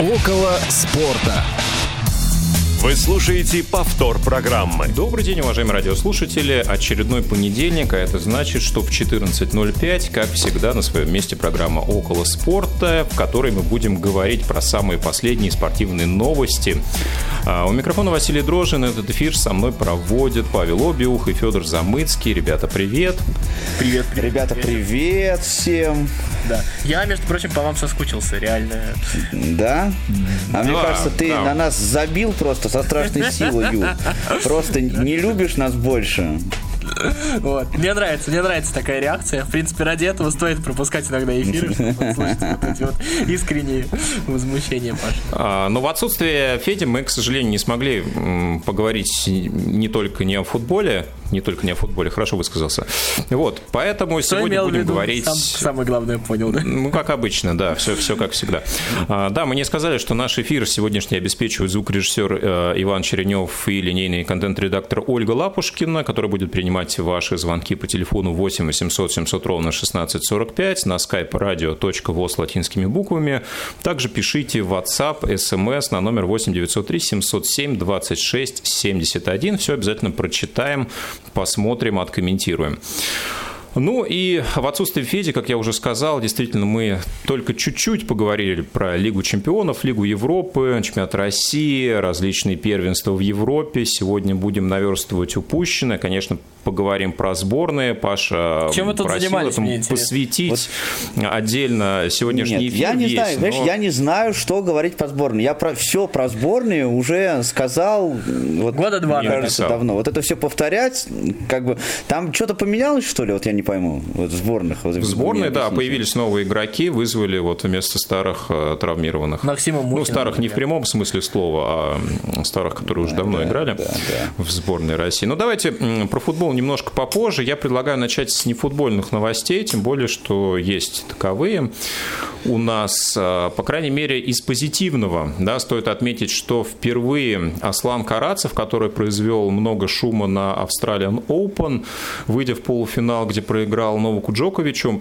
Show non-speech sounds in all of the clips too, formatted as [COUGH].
Около спорта. Вы слушаете повтор программы. Добрый день, уважаемые радиослушатели. Очередной понедельник, а это значит, что в 14.05, как всегда, на своем месте программа «Около спорта», в которой мы будем говорить про самые последние спортивные новости. А у микрофона Василий Дрожин. Этот эфир со мной проводят Павел Обиух и Федор Замыцкий. Ребята, привет. Привет, привет. Ребята, привет всем. Да. Я, между прочим, по вам соскучился, реально. Да? А да, мне кажется, ты да. на нас забил просто со страшной силой. Просто не любишь нас больше. Вот. Мне нравится, мне нравится такая реакция. В принципе, ради этого стоит пропускать иногда эфиры, чтобы [LAUGHS] послушать вот эти вот искренние возмущения Паши. А, но в отсутствие Феди мы, к сожалению, не смогли поговорить не только не о футболе, не только не о футболе, хорошо высказался. Вот, поэтому Что сегодня будем говорить... Сам, самое главное понял, да? Ну, как обычно, да, все, все как всегда. А, да, мы не сказали, что наш эфир сегодняшний обеспечивает звукорежиссер э, Иван Черенев и линейный контент-редактор Ольга Лапушкина, который будет принимать ваши звонки по телефону 8 800 700 ровно 1645 на skype radio.voz латинскими буквами. Также пишите в WhatsApp, SMS на номер 8 903 707 26 71. Все обязательно прочитаем посмотрим, откомментируем. Ну и в отсутствие Феди, как я уже сказал, действительно мы только чуть-чуть поговорили про Лигу чемпионов, Лигу Европы, чемпионат России, различные первенства в Европе. Сегодня будем наверстывать упущенное. Конечно, поговорим про сборные. Паша Чем вы тут просил этому посвятить вот... отдельно сегодняшний Нет, эфир я не есть, знаю, но... знаешь, я не знаю, что говорить по сборной. Я про все про сборные уже сказал вот, года два, кажется, давно. Вот это все повторять, как бы там что-то поменялось, что ли? Вот я не пойму. Вот в сборных. Вот, в сборной, да, появились новые игроки, вызвали вот вместо старых э, травмированных. Максима Мухина, Ну, старых например. не в прямом смысле слова, а старых, которые уже давно да, играли да, да. в сборной России. Ну, давайте про футбол немножко попозже. Я предлагаю начать с нефутбольных новостей, тем более, что есть таковые у нас, а, по крайней мере, из позитивного. Да, стоит отметить, что впервые Аслан Карацев, который произвел много шума на Australian Open, выйдя в полуфинал, где проиграл Новаку Джоковичу,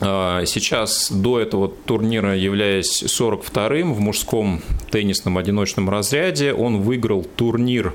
Сейчас до этого турнира, являясь 42-м в мужском теннисном одиночном разряде, он выиграл турнир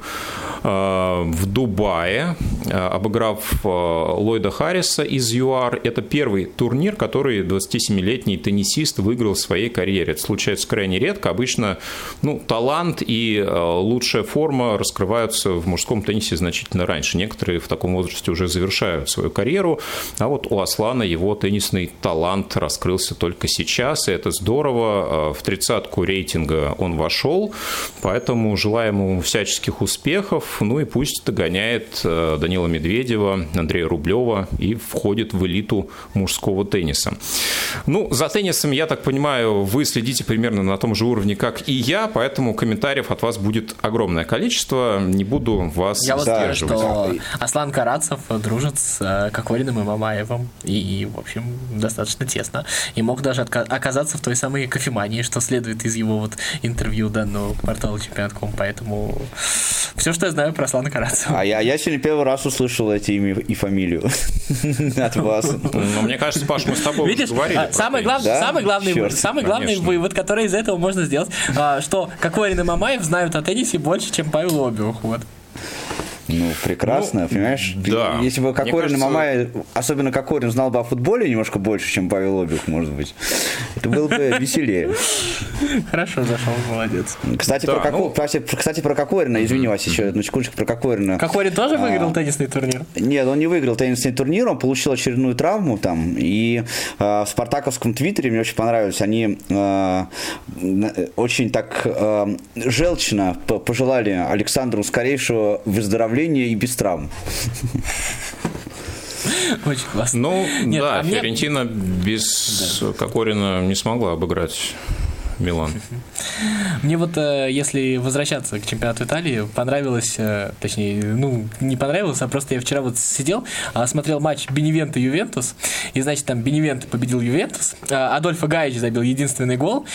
а, в Дубае, а, обыграв Ллойда Харриса из ЮАР. Это первый турнир, который 27-летний теннисист выиграл в своей карьере. Это случается крайне редко. Обычно ну, талант и лучшая форма раскрываются в мужском теннисе значительно раньше. Некоторые в таком возрасте уже завершают свою карьеру, а вот у Аслана его теннисный талант раскрылся только сейчас, и это здорово. В тридцатку рейтинга он вошел, поэтому желаем ему всяческих успехов, ну и пусть догоняет э, Данила Медведева, Андрея Рублева и входит в элиту мужского тенниса. Ну, за теннисом, я так понимаю, вы следите примерно на том же уровне, как и я, поэтому комментариев от вас будет огромное количество. Не буду вас я. Вот что Аслан Карацев дружит с э, Кокориным и Мамаевым. И, в общем, достаточно тесно. И мог даже оказаться в той самой кофемании, что следует из его вот интервью данного портала чемпионат.ком. Поэтому все, что я знаю про Слана Карацева. А я, я сегодня первый раз услышал эти имя и фамилию [LAUGHS] от вас. Ну, мне кажется, Паш, мы с тобой Видишь, говорили. А, самый главный, самый главный, самый главный вывод, который из этого можно сделать, а, что Кокорин и Мамаев знают о теннисе больше, чем Павел Обиух. Вот. Ну, прекрасно, ну, понимаешь? Да. Если бы Кокорин кажется... и Мамай, особенно Кокорин, знал бы о футболе немножко больше, чем Павел Обиух, может быть, это было бы [LAUGHS] веселее. Хорошо зашел, молодец. Кстати, да, про, ну... кстати, кстати, про Кокорина, извини вас еще одну секундочку про Кокорина. Кокорин тоже выиграл а... теннисный турнир? Нет, он не выиграл теннисный турнир, он получил очередную травму там, и э, в спартаковском твиттере мне очень понравилось, они э, очень так э, желчно пожелали Александру скорейшего выздоровления выздоровления и без травм. Очень классно. Ну, Нет, да, а Фиорентина мне... без да. Кокорина не смогла обыграть Милан. Мне вот, э, если возвращаться к чемпионату Италии, понравилось, э, точнее, ну, не понравилось, а просто я вчера вот сидел, а, смотрел матч Беневента Ювентус, и, значит, там Беневент победил Ювентус, а, Адольфо Гаич забил единственный гол,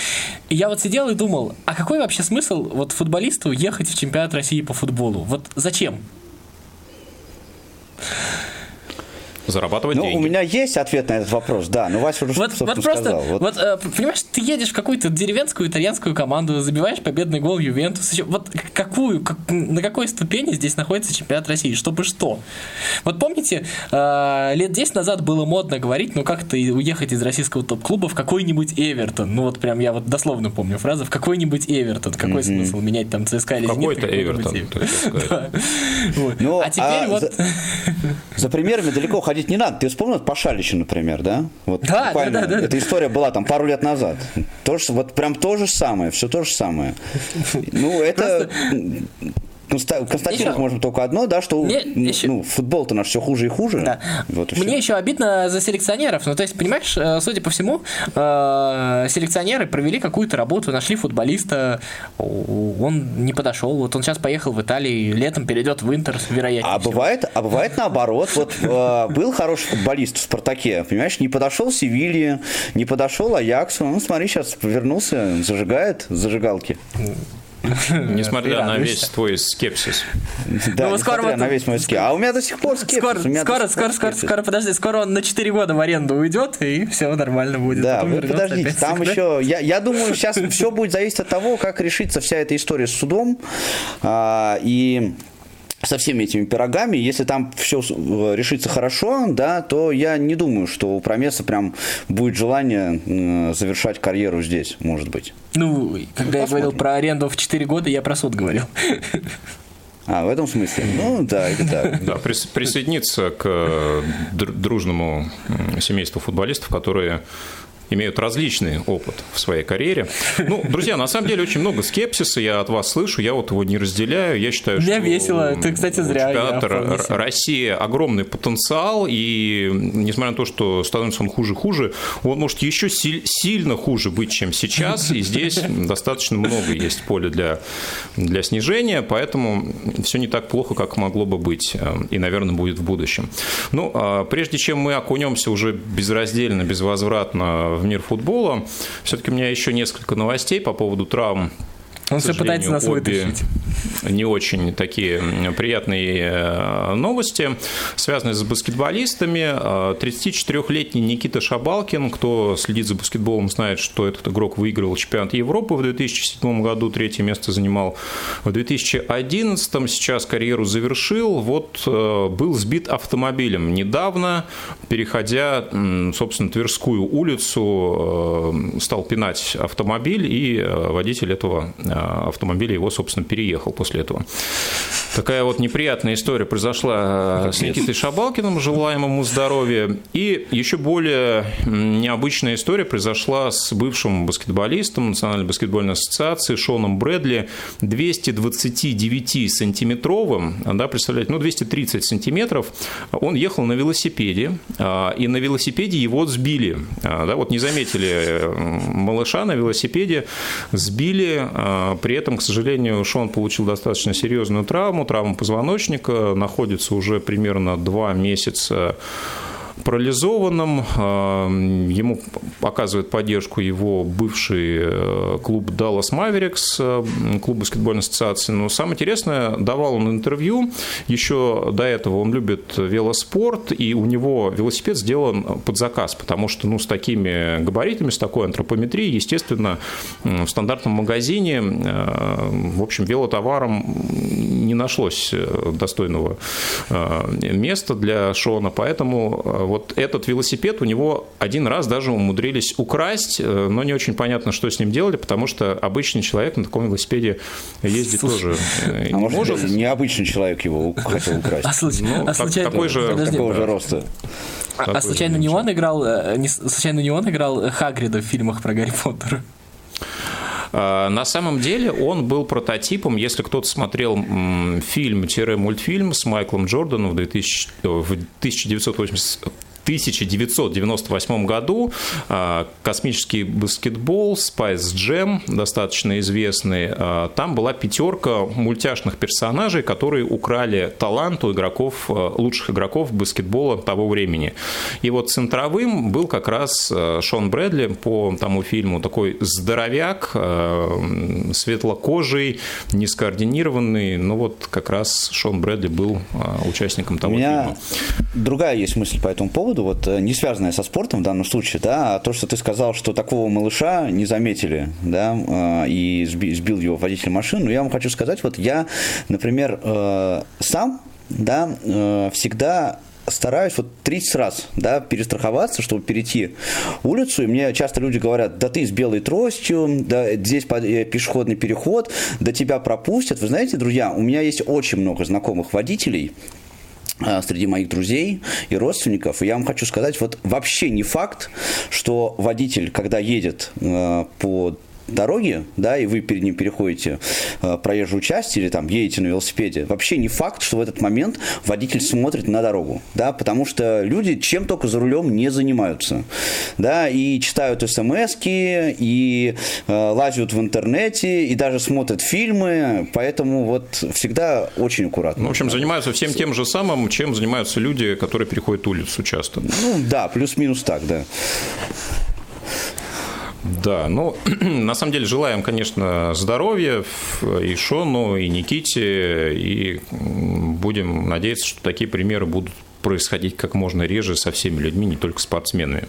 и я вот сидел и думал, а какой вообще смысл вот футболисту ехать в чемпионат России по футболу? Вот зачем? Зарабатывать ну, деньги. у меня есть ответ на этот вопрос, да, но Вася уже, вот, вот просто, сказал. Вот. вот, э, понимаешь, ты едешь в какую-то деревенскую итальянскую команду, забиваешь победный гол Ювентус. Вот какую, как, на какой ступени здесь находится чемпионат России? Чтобы что? Вот помните, э, лет 10 назад было модно говорить, ну как-то уехать из российского топ-клуба в какой-нибудь Эвертон. Ну вот прям я вот дословно помню фразу, в какой-нибудь Эвертон. Какой mm-hmm. смысл менять там ЦСКА или Какой-то Эвертон. [LAUGHS] Ну, а теперь вот... За примерами далеко ходить не надо. Ты вспомнил Пашалича, например, да? Вот да, да, да, да. Эта история была там пару лет назад. То же, вот прям то же самое, все то же самое. Ну, это... Констатировать можем только одно, да, что Мне ну, еще... футбол-то наш все хуже и хуже. Да. Вот и Мне еще обидно за селекционеров. Ну, то есть, понимаешь, э, судя по всему, э, селекционеры провели какую-то работу, нашли футболиста, он не подошел. Вот он сейчас поехал в Италию, летом перейдет в Интер, вероятно. А бывает, а бывает наоборот. Вот э, был хороший футболист в Спартаке, понимаешь, не подошел Севилье, не подошел Аяксу. Ну, смотри, сейчас вернулся, зажигает зажигалки. [LAUGHS] Несмотря на весь твой скепсис. Да, ну, скоро на весь мой скепсис. А у меня до сих пор скепсис. Скоро, скоро, скоро, скоро, подожди, скоро он на 4 года в аренду уйдет, и все нормально будет. Да, вы подождите, там еще, [LAUGHS] я, я думаю, сейчас все будет зависеть от того, как решится вся эта история с судом. А, и со всеми этими пирогами, если там все э, решится хорошо, да, то я не думаю, что у Промеса прям будет желание э, завершать карьеру здесь, может быть. Ну, когда ну, я говорил про аренду в 4 года, я про суд говорил. А, в этом смысле? Ну, да, это так. [LAUGHS] Да, присоединиться к э, дружному семейству футболистов, которые имеют различный опыт в своей карьере. Ну, друзья, на самом деле очень много скепсиса я от вас слышу, я вот его не разделяю. Я считаю, Мне что весело, ты, кстати, зря. Чемпионат России огромный потенциал, и несмотря на то, что становится он хуже-хуже, он может еще сильно хуже быть, чем сейчас, и здесь достаточно много есть поля для, для снижения, поэтому все не так плохо, как могло бы быть, э, и, наверное, будет в будущем. Ну, а прежде чем мы окунемся уже безраздельно, безвозвратно в мир футбола. Все-таки у меня еще несколько новостей по поводу травм он все пытается нас вытащить. Не очень такие приятные э, новости, связанные с баскетболистами. 34-летний э, Никита Шабалкин, кто следит за баскетболом, знает, что этот игрок выиграл чемпионат Европы в 2007 году, третье место занимал в 2011, сейчас карьеру завершил. Вот э, был сбит автомобилем недавно, переходя, собственно, Тверскую улицу, стал пинать автомобиль, и водитель этого автомобиля его, собственно, переехал после этого. Такая вот неприятная история произошла э, с Никитой Шабалкиным, желаем ему здоровья. И еще более необычная история произошла с бывшим баскетболистом Национальной баскетбольной ассоциации Шоном Брэдли, 229-сантиметровым, да, представляете, ну, 230 сантиметров, он ехал на велосипеде, а, и на велосипеде его сбили. А, да, вот не заметили э, малыша на велосипеде, сбили, а, при этом, к сожалению, Шон получил достаточно серьезную травму, травму позвоночника, находится уже примерно два месяца парализованным. А, ему оказывает поддержку его бывший э, клуб Dallas Mavericks, э, клуб баскетбольной ассоциации. Но самое интересное, давал он интервью. Еще до этого он любит велоспорт, и у него велосипед сделан под заказ, потому что ну, с такими габаритами, с такой антропометрией, естественно, в стандартном магазине, э, в общем, велотоваром не нашлось достойного места для Шона, поэтому вот этот велосипед у него один раз даже умудрились украсть, э, но не очень понятно, что с ним делали, потому что обычный человек на таком велосипеде ездить Слушай, тоже э, а не может. может. Необычный человек его хотел украсть. А, случ... ну, а случайно... такой же, Подожди, такого же роста. А, а случайно не он играл, э, не, случайно не он играл Хагрида в фильмах про Гарри Поттера? А, на самом деле он был прототипом, если кто-то смотрел фильм-мультфильм с Майклом Джорданом в, 2000, в 1980 1998 году а, космический баскетбол Spice Jam, достаточно известный, а, там была пятерка мультяшных персонажей, которые украли талант у игроков, а, лучших игроков баскетбола того времени. И вот центровым был как раз Шон Брэдли по тому фильму, такой здоровяк, светлокожий, нескоординированный, ну вот как раз Шон Брэдли был участником того У меня фильма. другая есть мысль по этому поводу, вот э, не связанная со спортом в данном случае, да, а то, что ты сказал, что такого малыша не заметили, да, э, и сбил его водитель машины, но я вам хочу сказать, вот я, например, э, сам, да, всегда стараюсь вот 30 раз, да, перестраховаться, чтобы перейти улицу, и мне часто люди говорят, да ты с белой тростью, да здесь пешеходный переход, да тебя пропустят. Вы знаете, друзья, у меня есть очень много знакомых водителей, среди моих друзей и родственников. И я вам хочу сказать, вот вообще не факт, что водитель, когда едет э, по дороги, да, и вы перед ним переходите э, проезжую часть или там едете на велосипеде, вообще не факт, что в этот момент водитель смотрит на дорогу, да, потому что люди чем только за рулем не занимаются, да, и читают смс и э, лазят в интернете, и даже смотрят фильмы, поэтому вот всегда очень аккуратно. Ну, в общем, занимаются всем тем же самым, чем занимаются люди, которые переходят улицу часто. Ну, да, плюс-минус так, да. Да, ну, [CLEARS THROAT] на самом деле желаем, конечно, здоровья и Шону, и Никите, и будем надеяться, что такие примеры будут происходить как можно реже со всеми людьми, не только спортсменами.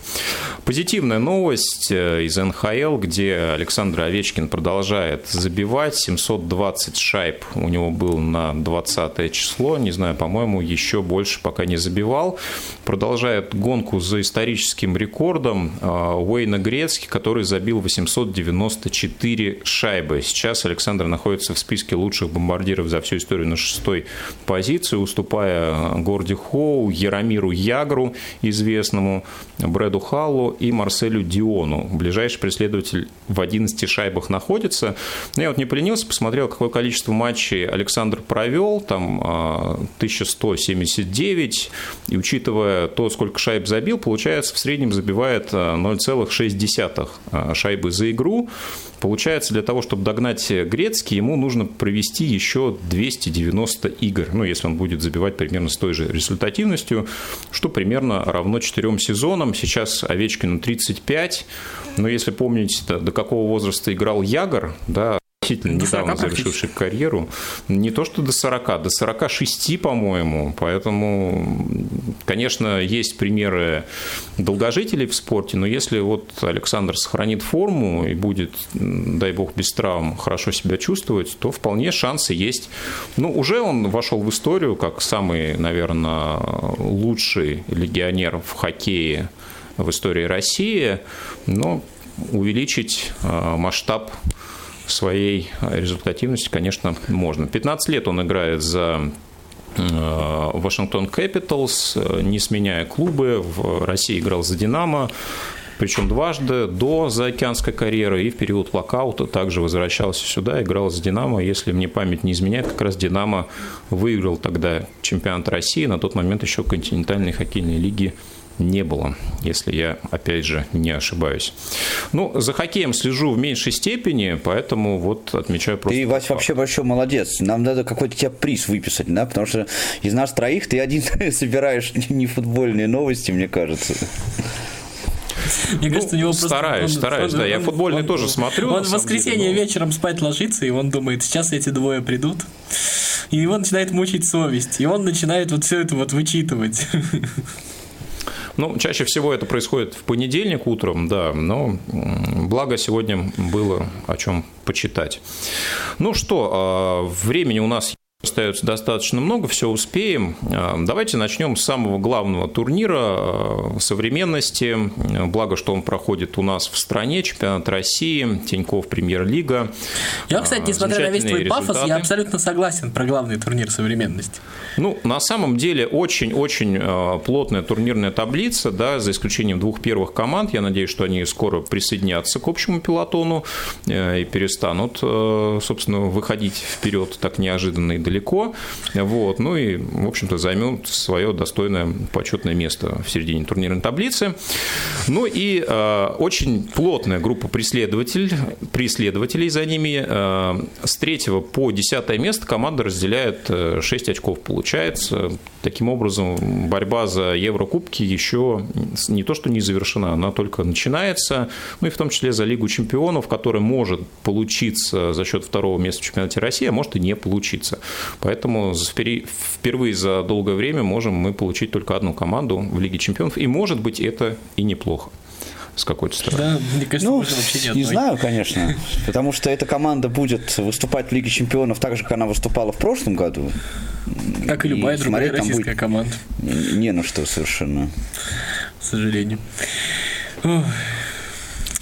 Позитивная новость э, из НХЛ, где Александр Овечкин продолжает забивать. 720 шайб у него был на 20 число. Не знаю, по-моему, еще больше пока не забивал. Продолжает гонку за историческим рекордом э, Уэйна Грецки, который забил 894 шайбы. Сейчас Александр находится в списке лучших бомбардиров за всю историю на шестой позиции, уступая Горди Хоу, Яромиру Ягру, известному, Брэду Халлу и Марселю Диону. Ближайший преследователь в 11 шайбах находится. Я вот не поленился, посмотрел, какое количество матчей Александр провел, там 1179, а, и учитывая то, сколько шайб забил, получается, в среднем забивает 0,6 а, шайбы за игру. Получается, для того, чтобы догнать Грецкий, ему нужно провести еще 290 игр. Ну, если он будет забивать примерно с той же результативностью, что примерно равно 4 сезонам. Сейчас Овечкину 35. Но если помните, до какого возраста играл Ягор, да, относительно до недавно завершивший карьеру, не то что до 40, до 46, по-моему. Поэтому, конечно, есть примеры долгожителей в спорте, но если вот Александр сохранит форму и будет, дай бог, без травм хорошо себя чувствовать, то вполне шансы есть. Ну, уже он вошел в историю как самый, наверное, лучший легионер в хоккее в истории России, но увеличить а, масштаб своей результативности, конечно, можно. 15 лет он играет за э, Вашингтон Кэпиталс, не сменяя клубы. В России играл за «Динамо», причем дважды до заокеанской карьеры и в период локаута также возвращался сюда, играл за «Динамо». Если мне память не изменяет, как раз «Динамо» выиграл тогда чемпионат России, на тот момент еще континентальной хоккейной лиги не было, если я, опять же, не ошибаюсь. Ну, за хоккеем слежу в меньшей степени, поэтому вот отмечаю просто... Ты, Вась, вообще большой молодец. Нам надо какой-то тебе приз выписать, да, потому что из нас троих ты один [LAUGHS] собираешь не футбольные новости, мне кажется. Мне ну, кажется, у него стараюсь, просто, стараюсь, он, да. Он, я футбольный он, тоже смотрю. Он в воскресенье деле, но... вечером спать ложится, и он думает, сейчас эти двое придут. И его начинает мучить совесть. И он начинает вот все это вот вычитывать. [LAUGHS] Ну, чаще всего это происходит в понедельник утром, да, но благо сегодня было о чем почитать. Ну что, а, времени у нас Остается достаточно много, все успеем. А, давайте начнем с самого главного турнира а, современности. Благо, что он проходит у нас в стране, чемпионат России, Тиньков премьер-лига. Я, кстати, несмотря на весь твой результаты. пафос, я абсолютно согласен про главный турнир современности. Ну, на самом деле, очень-очень а, плотная турнирная таблица, да, за исключением двух первых команд. Я надеюсь, что они скоро присоединятся к общему пилотону э, и перестанут, э, собственно, выходить вперед так неожиданно и далеко далеко. Вот. Ну и, в общем-то, займет свое достойное почетное место в середине турнирной таблицы. Ну и э, очень плотная группа преследователей, преследователей за ними. Э, с 3 по 10 место команда разделяет 6 очков, получается. Таким образом, борьба за Еврокубки еще не то, что не завершена, она только начинается. Ну и в том числе за Лигу чемпионов, которая может получиться за счет второго места в чемпионате России, а может и не получиться. Поэтому впервые за долгое время можем мы получить только одну команду в Лиге чемпионов. И может быть это и неплохо с какой-то стороны. Да, мне кажется, ну, вообще не, не знаю, конечно. [LAUGHS] Потому что эта команда будет выступать в Лиге Чемпионов так же, как она выступала в прошлом году. Как и любая и другая российская будет... команда. Не, не на что совершенно. К сожалению.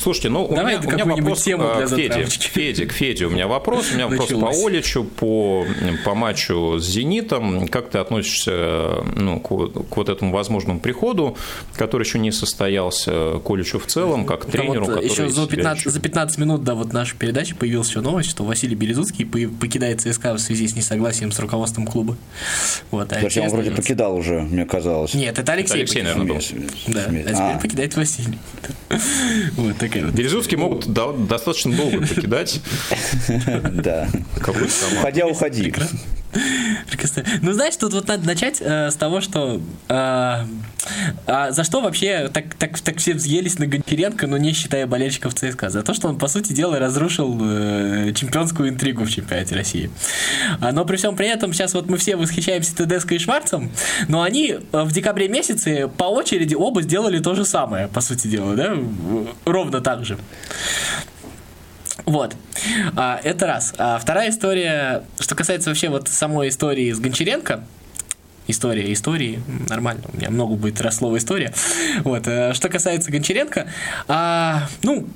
Слушайте, ну, Давай у меня, у меня вопрос тему для к Феде. К Феде, к Феде у меня вопрос. У меня вопрос по Оличу, по, по матчу с «Зенитом». Как ты относишься ну, к, к вот этому возможному приходу, который еще не состоялся, к Оличу в целом, как к тренеру, вот который... Еще за 15, еще... за 15 минут до вот нашей передачи появилась еще новость, что Василий Березуцкий покидает ЦСКА в связи с несогласием с руководством клуба. Вот, а Подожди, он вроде покидал уже, мне казалось. Нет, это Алексей. Это Алексей, наверное, был. Да, а теперь а. покидает Василий. [LAUGHS] Вот такая вот. Березутский могут достаточно долго покидать. [LAUGHS] Да. Уходя, уходи. Ну, знаешь, тут вот надо начать э, с того, что э, а за что вообще так, так, так все взъелись на Гончаренко, но не считая болельщиков ЦСКА? За то, что он, по сути дела, разрушил э, чемпионскую интригу в чемпионате России. А, но при всем при этом сейчас вот мы все восхищаемся Тедеско и Шварцем, но они э, в декабре месяце по очереди оба сделали то же самое, по сути дела, да? Ровно так же. Вот. А, это раз. А вторая история, что касается вообще вот самой истории с Гончаренко, история истории, нормально, у меня много будет раз слово история. Вот. Э, что касается Гончаренко, а, ну,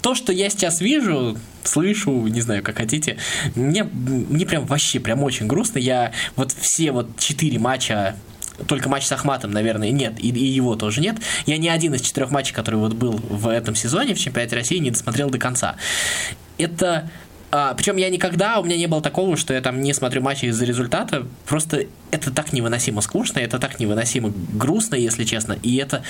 то, что я сейчас вижу, слышу, не знаю, как хотите, мне, мне прям вообще прям очень грустно. Я вот все вот четыре матча только матч с Ахматом, наверное, нет, и, и его тоже нет. Я ни один из четырех матчей, который вот был в этом сезоне в чемпионате России, не досмотрел до конца. Это а, причем я никогда, у меня не было такого, что я там не смотрю матчи из-за результата. Просто это так невыносимо скучно, это так невыносимо грустно, если честно, и это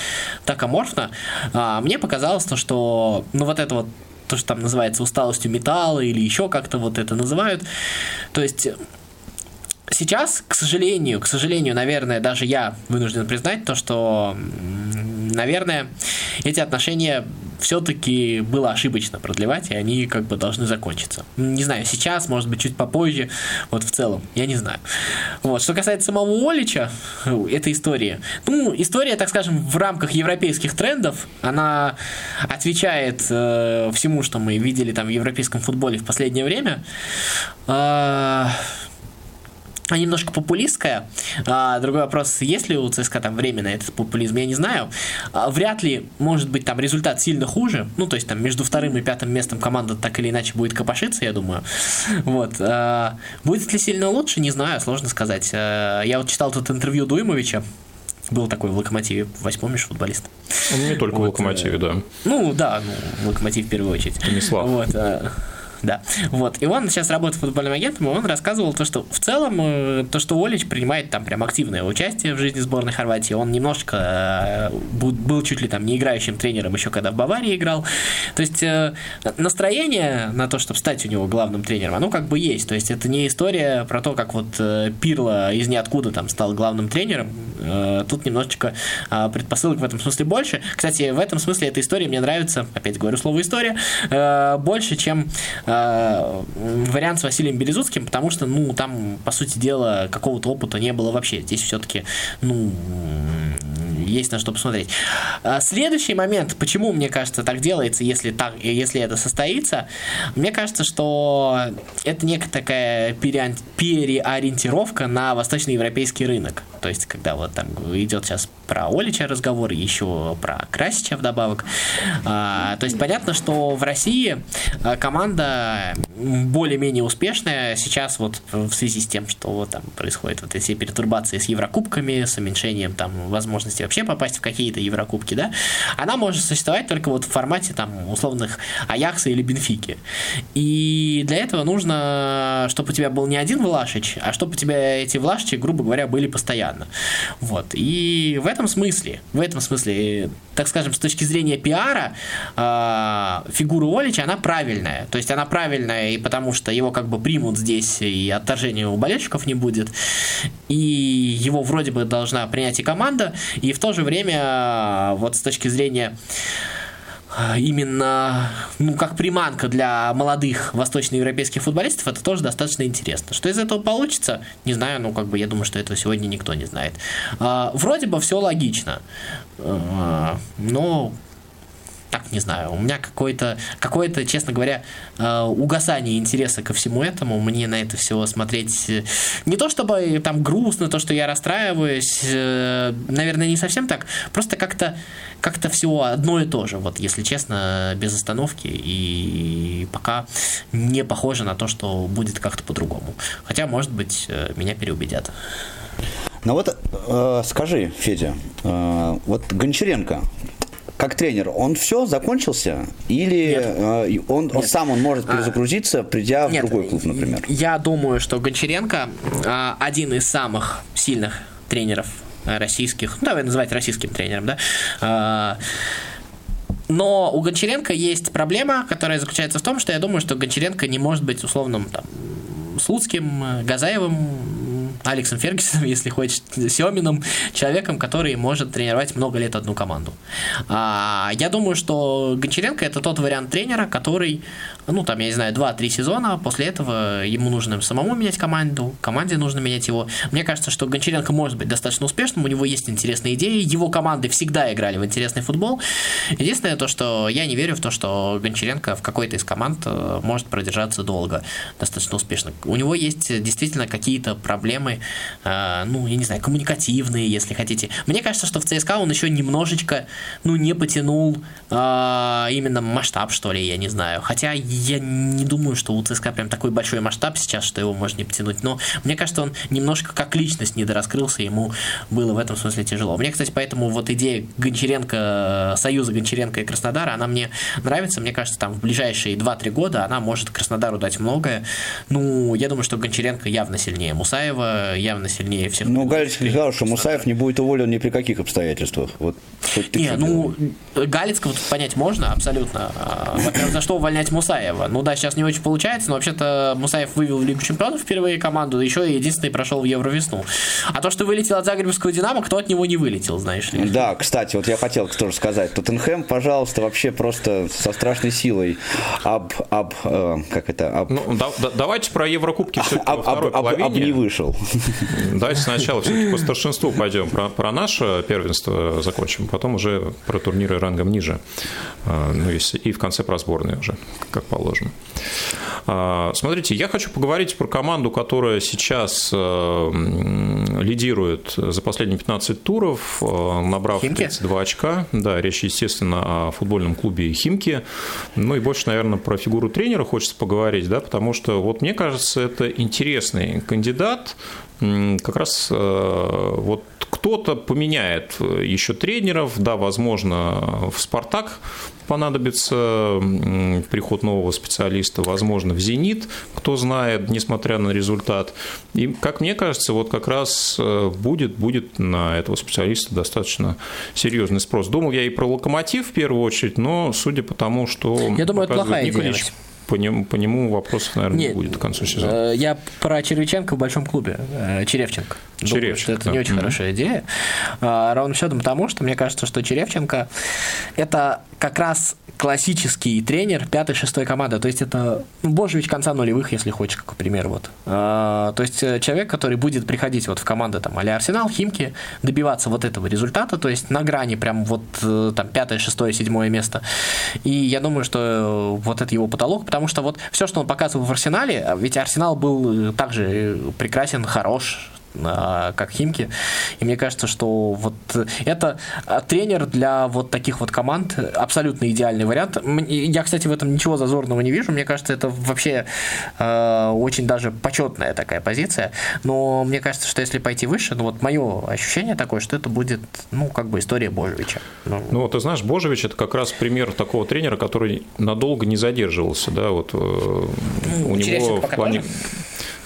так аморфно. А, мне показалось то, что, ну вот это вот то, что там называется усталостью металла или еще как-то вот это называют. То есть сейчас, к сожалению, к сожалению, наверное, даже я вынужден признать то, что, наверное, эти отношения все-таки было ошибочно продлевать, и они как бы должны закончиться. Не знаю, сейчас, может быть, чуть попозже, вот в целом, я не знаю. Вот. Что касается самого Олича, этой истории, ну, история, так скажем, в рамках европейских трендов, она отвечает э, всему, что мы видели там в европейском футболе в последнее время. Э, немножко популистская. А, другой вопрос, есть ли у ЦСКА там время на этот популизм, я не знаю. А, вряд ли может быть там результат сильно хуже. Ну, то есть там между вторым и пятым местом команда так или иначе будет копошиться, я думаю. Вот. А, будет ли сильно лучше, не знаю, сложно сказать. А, я вот читал тут интервью Дуймовича, был такой в Локомотиве, помнишь, футболист? Он не только вот, в Локомотиве, э, да. Ну, да, ну, Локомотив в первую очередь. Станислав. Вот, а, да. Вот. И он сейчас работает футбольным агентом, и он рассказывал то, что в целом, э, то, что Олич принимает там прям активное участие в жизни сборной Хорватии. Он немножечко э, был чуть ли там не играющим тренером еще когда в Баварии играл. То есть э, настроение на то, чтобы стать у него главным тренером, оно как бы есть. То есть это не история про то, как вот Пирло из ниоткуда там стал главным тренером. Тут немножечко предпосылок в этом смысле больше. Кстати, в этом смысле эта история мне нравится, опять говорю слово история, больше, чем э, вариант с Василием Березутским, потому что, ну, там, по сути дела, какого-то опыта не было вообще. Здесь все-таки, ну, есть на что посмотреть. А, следующий момент, почему, мне кажется, так делается, если, так, если это состоится, мне кажется, что это некая такая переориентировка на восточноевропейский рынок. То есть, когда вот там идет сейчас про Олича разговор, еще про Красича вдобавок. А, то есть, понятно, что в России а, команда более-менее успешная сейчас вот в связи с тем, что там происходят вот эти пертурбации с Еврокубками, с уменьшением там возможности вообще попасть в какие-то Еврокубки, да, она может существовать только вот в формате там условных Аякса или Бенфики. И для этого нужно, чтобы у тебя был не один Влашич, а чтобы у тебя эти Влашичи, грубо говоря, были постоянно. Вот. И в этом смысле, в этом смысле, так скажем, с точки зрения пиара, э, фигура Олича, она правильная. То есть она правильная и потому, что его как бы примут здесь, и отторжения у болельщиков не будет. И его вроде бы должна принять и команда, и в то же время, вот с точки зрения именно ну, как приманка для молодых восточноевропейских футболистов, это тоже достаточно интересно. Что из этого получится, не знаю, ну, как бы я думаю, что этого сегодня никто не знает. Вроде бы все логично, но так не знаю, у меня какое-то, какое-то, честно говоря, э, угасание интереса ко всему этому. Мне на это все смотреть э, не то чтобы там грустно, то, что я расстраиваюсь, э, наверное, не совсем так, просто как-то как-то все одно и то же, вот если честно, без остановки, и пока не похоже на то, что будет как-то по-другому. Хотя, может быть, меня переубедят. Ну вот э, скажи, Федя, э, вот Гончаренко, как тренер, он все закончился? Или э, он, он сам он может а, перезагрузиться, придя Нет. в другой клуб, например? Я думаю, что Гончаренко э, один из самых сильных тренеров российских, ну, давай называть российским тренером, да, но у Гончаренко есть проблема, которая заключается в том, что я думаю, что Гончаренко не может быть условным там, Слуцким, Газаевым, Алексом Фергюсоном, [LAUGHS] если хочешь, Семином, человеком, который может тренировать много лет одну команду. А, я думаю, что Гончаренко это тот вариант тренера, который, ну, там, я не знаю, 2-3 сезона, после этого ему нужно самому менять команду, команде нужно менять его. Мне кажется, что Гончаренко может быть достаточно успешным, у него есть интересные идеи, его команды всегда играли в интересный футбол. Единственное то, что я не верю в то, что Гончаренко в какой-то из команд э, может продержаться долго, достаточно успешно. У него есть действительно какие-то проблемы э, ну, я не знаю, коммуникативные, если хотите. Мне кажется, что в ЦСКА он еще немножечко, ну, не потянул э, именно масштаб, что ли, я не знаю. Хотя я не думаю, что у ЦСКА прям такой большой масштаб сейчас, что его можно не потянуть. Но мне кажется, он немножко как личность недораскрылся, ему было в этом смысле тяжело. Мне, кстати, поэтому вот идея Гончаренко, союза Гончаренко и Краснодара, она мне нравится. Мне кажется, там в ближайшие 2-3 года она может Краснодару дать многое. Ну, я думаю, что Гончаренко явно сильнее Мусаева, явно сильнее всех. Ну, Галец сказал, что Мусаев не будет уволен ни при каких обстоятельствах. Вот, не, ну, Галицкого тут понять можно, абсолютно. А, во-первых, за что увольнять Мусаева? Ну да, сейчас не очень получается, но вообще-то Мусаев вывел в Лигу Чемпионов впервые команду, еще и единственный прошел в Евровесну. А то, что вылетел от Загребского Динамо, кто от него не вылетел, знаешь ли? Да, кстати, вот я хотел тоже сказать. Тоттенхэм, пожалуйста, вообще просто со страшной силой об, об э, как это, об... Ну, да, да, давайте про Еврокубки все об, об, об, об не вышел. [LAUGHS] Давайте сначала все-таки по старшинству пойдем. Про, про наше первенство закончим, потом уже про турниры рангом ниже. А, ну, если, и в конце про сборные уже, как положено. А, смотрите, я хочу поговорить про команду, которая сейчас э, лидирует за последние 15 туров, э, набрав Химки? 32 очка. Да, речь, естественно, о футбольном клубе Химки. Ну и больше, наверное, про фигуру тренера хочется поговорить, да, потому что вот мне кажется, это интересный кандидат, как раз э, вот кто-то поменяет еще тренеров, да, возможно, в «Спартак» понадобится приход нового специалиста, возможно, в «Зенит», кто знает, несмотря на результат. И, как мне кажется, вот как раз э, будет, будет на этого специалиста достаточно серьезный спрос. Думал я и про «Локомотив» в первую очередь, но судя по тому, что Я думаю, это плохая Николич, идея по нему, по нему вопросов, наверное, Нет, не будет к концу сезона. Э, я про Червиченко в большом клубе. Э, Черевченко. Черевченко. это да. не очень mm-hmm. хорошая идея. А, ровно счетом потому, что мне кажется, что Черевченко это как раз классический тренер пятой-шестой команды. То есть это ну, Божевич конца нулевых, если хочешь, как пример. Вот. А, то есть э, человек, который будет приходить вот в команды там, а Арсенал, Химки, добиваться вот этого результата, то есть на грани прям вот там пятое, шестое, седьмое место. И я думаю, что вот это его потолок, потому что вот все, что он показывал в Арсенале, ведь Арсенал был также прекрасен, хорош, а, как Химки. И мне кажется, что вот это тренер для вот таких вот команд абсолютно идеальный вариант. Я, кстати, в этом ничего зазорного не вижу. Мне кажется, это вообще э, очень даже почетная такая позиция. Но мне кажется, что если пойти выше, ну вот мое ощущение такое, что это будет, ну, как бы история Божевича. Ну, ну ты знаешь, Божевич это как раз пример такого тренера, который надолго не задерживался, да, вот э, ну, у него в плане... Тоже?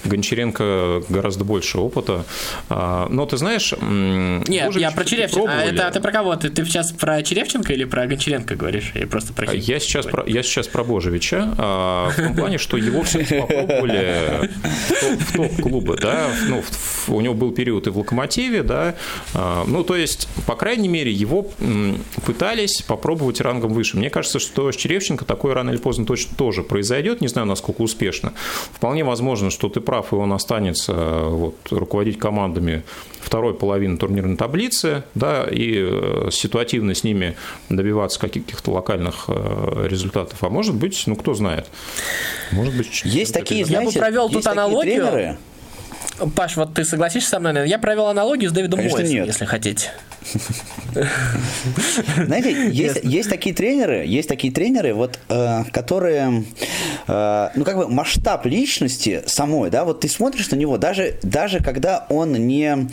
Гончаренко гораздо больше опыта. А, но ты знаешь... Нет, я про Черевченко. А это ты про кого? Ты, ты сейчас про Черевченко или про Гончаренко говоришь? Я просто про Я сейчас про, я сейчас про Божевича, а, в том плане, что его все [LAUGHS] попробовали в топ-клубы, да, ну, у него был период и в Локомотиве, да, а, ну, то есть, по крайней мере, его пытались попробовать рангом выше. Мне кажется, что с Черевченко такое рано или поздно точно тоже произойдет, не знаю, насколько успешно. Вполне возможно, что ты прав, и он останется вот, руководить командами второй половины турнирной таблицы, да, и э, ситуативно с ними добиваться каких-то локальных э, результатов. А может быть, ну кто знает. Может быть, есть такие, знаете, я бы провел тут аналогию. Тренеры. Паш, вот ты согласишься со мной? Я провел аналогию с Дэвидом Конечно, Мойсом, если хотите. Знаете, [LAUGHS] есть, есть такие тренеры, есть такие тренеры, вот, э, которые, э, ну, как бы масштаб личности самой, да, вот ты смотришь на него, даже, даже когда он не,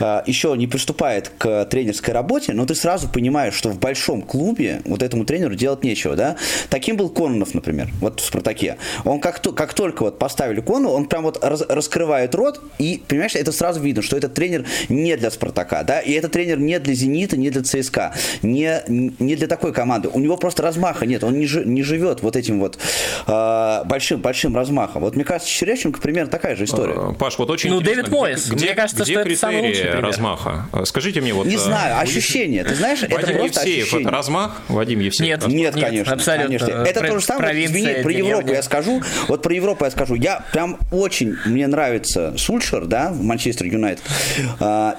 э, еще не приступает к тренерской работе, но ты сразу понимаешь, что в большом клубе вот этому тренеру делать нечего, да. Таким был Кононов, например, вот в «Спартаке». Он как, то, как только вот поставили Кону, он прям вот раз, раскрывает рот, и, понимаешь, это сразу видно, что этот тренер не для «Спартака», да, и этот тренер не для «Зенита», не для ЦСКА, не, не для такой команды. У него просто размаха нет, он не, жи, не живет вот этим вот э, большим, большим размахом. Вот мне кажется, Черещенко примерно такая же история. Э, Паш, вот очень Ну, Дэвид Мойс, где, мне кажется, где что это самый лучший пример. размаха? Э, скажите мне вот... Не э, знаю, ощущение, ты знаешь, Вадим это просто Евсеев, ощущение. это размах? Вадим Евсеев? Нет, нет, нет конечно. Абсолютно. Конечно. Это про, то же самое, извини, про Европу я скажу, вот про Европу я скажу, я прям очень, мне нравится Сульшер, да, в Манчестер Юнайтед,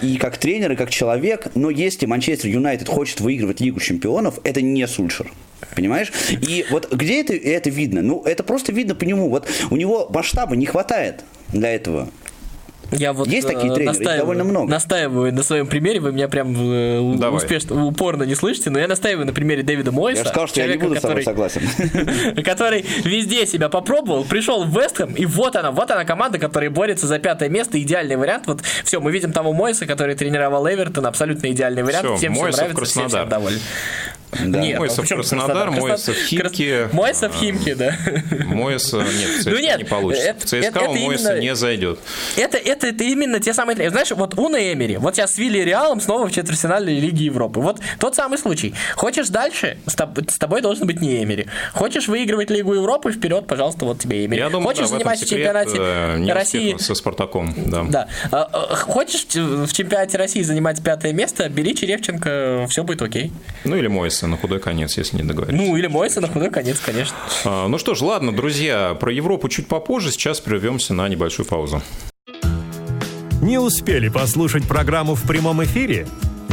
и как тренер, и как человек, но если Манчестер Юнайтед хочет выигрывать Лигу чемпионов, это не Сульшер. Понимаешь? И вот где это, это видно? Ну, это просто видно по нему. Вот у него масштаба не хватает для этого. Я вот Есть такие э, тренеры, их довольно много. Настаиваю на своем примере, вы меня прям э, успешно, упорно не слышите, но я настаиваю на примере Дэвида Мойса. Я же сказал, что я не буду который, с тобой согласен. [LAUGHS] Который везде себя попробовал, пришел в Вестхэм, и вот она, вот она команда, которая борется за пятое место, идеальный вариант. Вот все, мы видим того Мойса, который тренировал Эвертон, абсолютно идеальный вариант, все, всем все нравится, все всем довольны. Да. Нет, Мойсов ну, Краснодар, Мойсов Химки. Мойсов Химки, да. Мойса, нет, в ЦСКА ну, нет, не получится. Это, в ЦСКА это, у Мойса именно, не зайдет. Это, это, это именно те самые... Знаешь, вот Уна Эмери, вот сейчас с Вилли Реалом снова в четвертьфинале Лиги Европы. Вот тот самый случай. Хочешь дальше, с, с тобой должен быть не Эмери. Хочешь выигрывать Лигу Европы, вперед, пожалуйста, вот тебе Эмери. Я думаю, Хочешь да, заниматься в чемпионате э, России... Со Спартаком, да. да. А, а, хочешь в чемпионате России занимать пятое место, бери Черевченко, все будет окей. Ну или Мойса на худой конец, если не договорились. Ну, или Мойса на худой конец, конечно. А, ну что ж, ладно, друзья, про Европу чуть попозже. Сейчас прервемся на небольшую паузу. Не успели послушать программу в прямом эфире?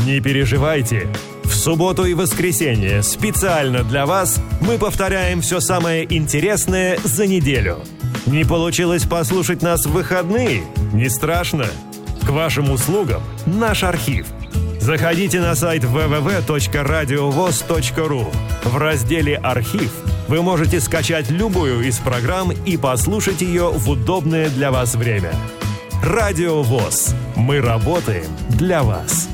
Не переживайте. В субботу и воскресенье специально для вас мы повторяем все самое интересное за неделю. Не получилось послушать нас в выходные? Не страшно. К вашим услугам наш архив – Заходите на сайт www.radiovoz.ru. В разделе «Архив» вы можете скачать любую из программ и послушать ее в удобное для вас время. Радио ВОЗ. Мы работаем для вас.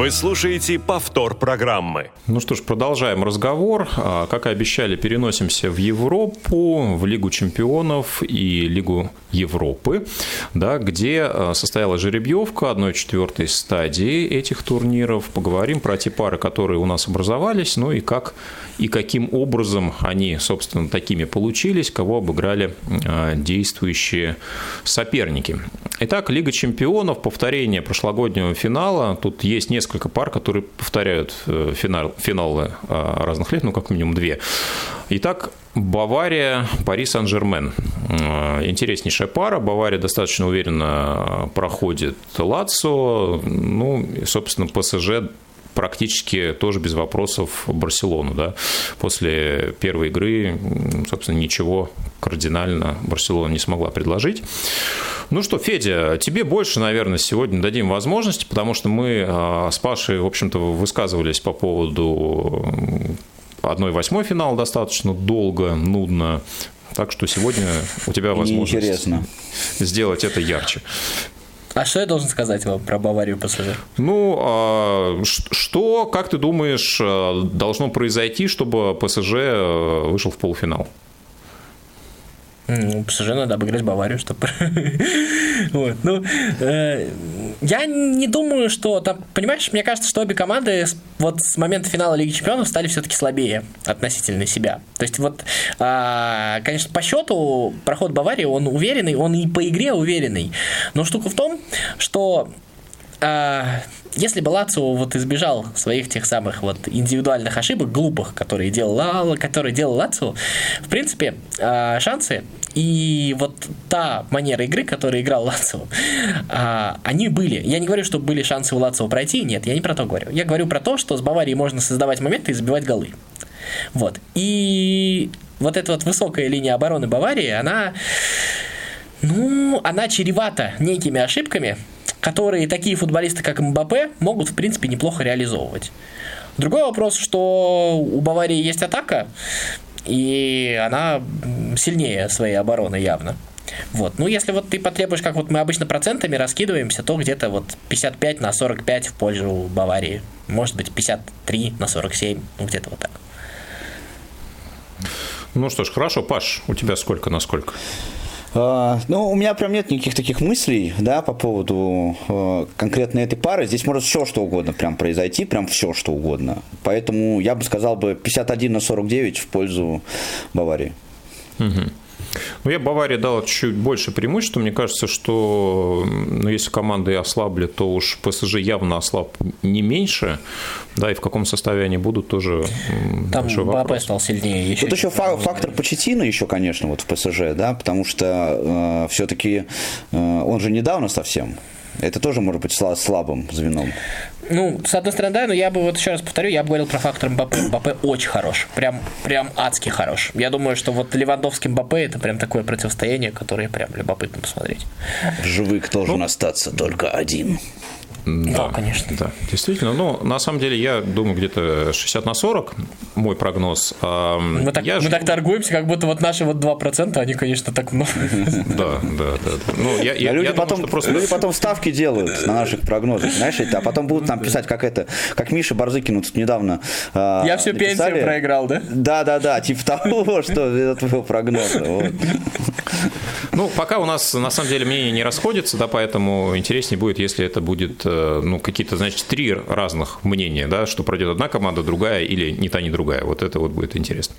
Вы слушаете повтор программы. Ну что ж, продолжаем разговор. А, как и обещали, переносимся в Европу, в Лигу чемпионов и Лигу Европы, да, где а, состоялась жеребьевка 1-4 стадии этих турниров. Поговорим про те пары, которые у нас образовались, ну и как и каким образом они, собственно, такими получились, кого обыграли а, действующие соперники. Итак, Лига чемпионов, повторение прошлогоднего финала. Тут есть несколько пар, которые повторяют э, финал, финалы а, разных лет, ну, как минимум две. Итак, Бавария, Пари Сан-Жермен. А, интереснейшая пара. Бавария достаточно уверенно проходит Лацо. Ну, собственно, ПСЖ практически тоже без вопросов Барселону. Да? После первой игры, собственно, ничего кардинально Барселона не смогла предложить. Ну что, Федя, тебе больше, наверное, сегодня дадим возможности, потому что мы а, с Пашей, в общем-то, высказывались по поводу 1-8 финала достаточно долго, нудно. Так что сегодня у тебя возможность Интересно. сделать это ярче. А что я должен сказать вам про Баварию ПСЖ? Ну, а, что, как ты думаешь, а, должно произойти, чтобы ПСЖ а, вышел в полуфинал? Ну, ПСЖ надо обыграть Баварию, чтобы... [LAUGHS] вот, ну, э, я не думаю, что там, понимаешь, мне кажется, что обе команды вот с момента финала Лиги Чемпионов стали все-таки слабее относительно себя. То есть вот, э, конечно, по счету проход Баварии, он уверенный, он и по игре уверенный. Но штука в том, что э, если бы Лацио вот избежал своих тех самых вот индивидуальных ошибок, глупых, которые делал, которые делал Лацио, в принципе, э, шансы и вот та манера игры, которую играл Лацио, а, они были. Я не говорю, что были шансы у Лацио пройти, нет, я не про то говорю. Я говорю про то, что с Баварией можно создавать моменты и забивать голы. Вот. И вот эта вот высокая линия обороны Баварии, она, ну, она чревата некими ошибками, которые такие футболисты, как Мбаппе, могут, в принципе, неплохо реализовывать. Другой вопрос, что у Баварии есть атака, и она сильнее своей обороны явно. Вот. Ну, если вот ты потребуешь, как вот мы обычно процентами раскидываемся, то где-то вот 55 на 45 в пользу Баварии. Может быть, 53 на 47, ну, где-то вот так. Ну что ж, хорошо, Паш, у тебя сколько на сколько? А, ну, у меня прям нет никаких таких мыслей, да, по поводу э, конкретно этой пары. Здесь может все что угодно прям произойти, прям все что угодно. Поэтому я бы сказал бы 51 на 49 в пользу Баварии. Угу. Ну, я Баварии дал чуть больше преимущества. Мне кажется, что ну, если команды ослабли, то уж ПСЖ явно ослаб не меньше. Да, и в каком составе они будут, тоже Там БАП стал сильнее. Еще Тут еще фа- фактор Почетина еще, конечно, вот в ПСЖ, да, потому что э, все-таки э, он же недавно совсем. Это тоже может быть слабым звеном. Ну, с одной стороны, да, но я бы вот еще раз повторю, я бы говорил про фактор Мбаппе. Мбаппе очень хорош. Прям, прям адски хорош. Я думаю, что вот Левандовский Мбаппе это прям такое противостояние, которое прям любопытно посмотреть. В живых должен ну, остаться только один. Да, да, конечно. Да, действительно. Ну, на самом деле, я думаю, где-то 60 на 40 мой прогноз. Мы так, я мы ж... так торгуемся, как будто вот наши вот 2%, они, конечно, так много. Да, да, да. Ну, я, я, люди, я потом, думаю, просто... люди потом ставки делают на наших прогнозах, знаешь, а потом будут нам писать, как это, как Миша Барзыкин тут недавно а, Я всю написали. пенсию проиграл, да? Да, да, да, типа того, [LAUGHS] что это твой прогноз. Ну, пока у нас, на самом деле, мнения не расходятся, да, поэтому интереснее будет, если это будет Э, ну, какие-то, значит, три разных мнения, да, что пройдет одна команда, другая или ни та, ни другая. Вот это вот будет интересно.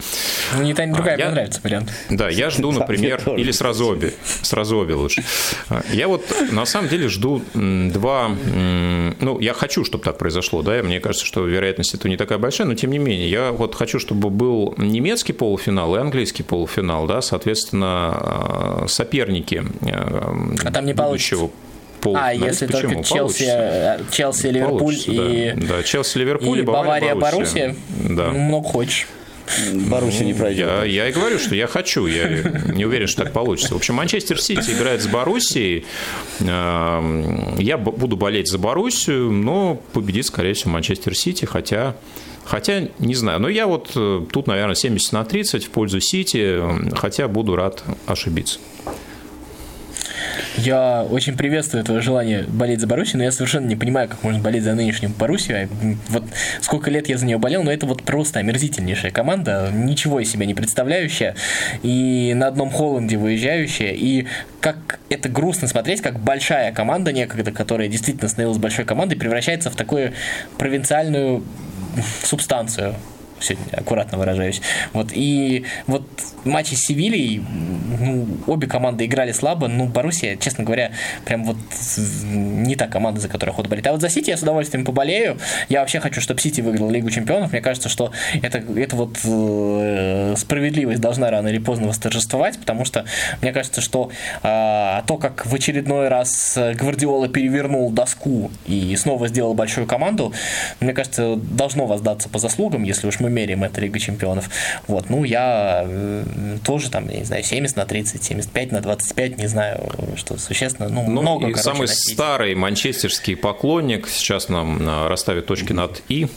Ну, ни та, ни другая, а, мне я, нравится вариант. Да, я жду, например, или сразу обе, сразу обе лучше. А, я вот на самом деле жду два, ну, я хочу, чтобы так произошло, да, мне кажется, что вероятность этого не такая большая, но тем не менее, я вот хочу, чтобы был немецкий полуфинал и английский полуфинал, да, соответственно, а, соперники а там не будущего получится пол. А, если Почему? только Челси, э, Челси, Ливерпуль и, да. да, Челси, Ливерпуль и, и Бавария, Боруссия. Да. Ну, много хочешь. Боруссия не пройдет. Я, я и говорю, что я хочу, я не уверен, что так получится. В общем, Манчестер Сити играет с Боруссией. Эм, я буду болеть за Боруссию, но победит, скорее всего, Манчестер Сити, хотя Хотя, не знаю, но я вот э, тут, наверное, 70 на 30 в пользу Сити, хотя буду рад ошибиться. Я очень приветствую твое желание болеть за Боруссию, но я совершенно не понимаю, как можно болеть за нынешнюю Боруссию. Вот сколько лет я за нее болел, но это вот просто омерзительнейшая команда, ничего из себя не представляющая, и на одном Холланде выезжающая, и как это грустно смотреть, как большая команда некогда, которая действительно становилась большой командой, превращается в такую провинциальную субстанцию сегодня аккуратно выражаюсь. Вот, и вот матчи с Севильей, ну, обе команды играли слабо, ну, Боруссия, честно говоря, прям вот не та команда, за которую охота болеть. А вот за Сити я с удовольствием поболею. Я вообще хочу, чтобы Сити выиграл Лигу Чемпионов. Мне кажется, что это, это вот э, справедливость должна рано или поздно восторжествовать, потому что мне кажется, что э, то, как в очередной раз Гвардиола перевернул доску и снова сделал большую команду, мне кажется, должно воздаться по заслугам, если уж мы меряем это Лига Чемпионов. Вот, ну, я э, тоже там, я не знаю, 70 на 30, 75 на 25, не знаю, что существенно, ну, ну много, и короче, самый старый манчестерский поклонник сейчас нам расставит точки над «и»,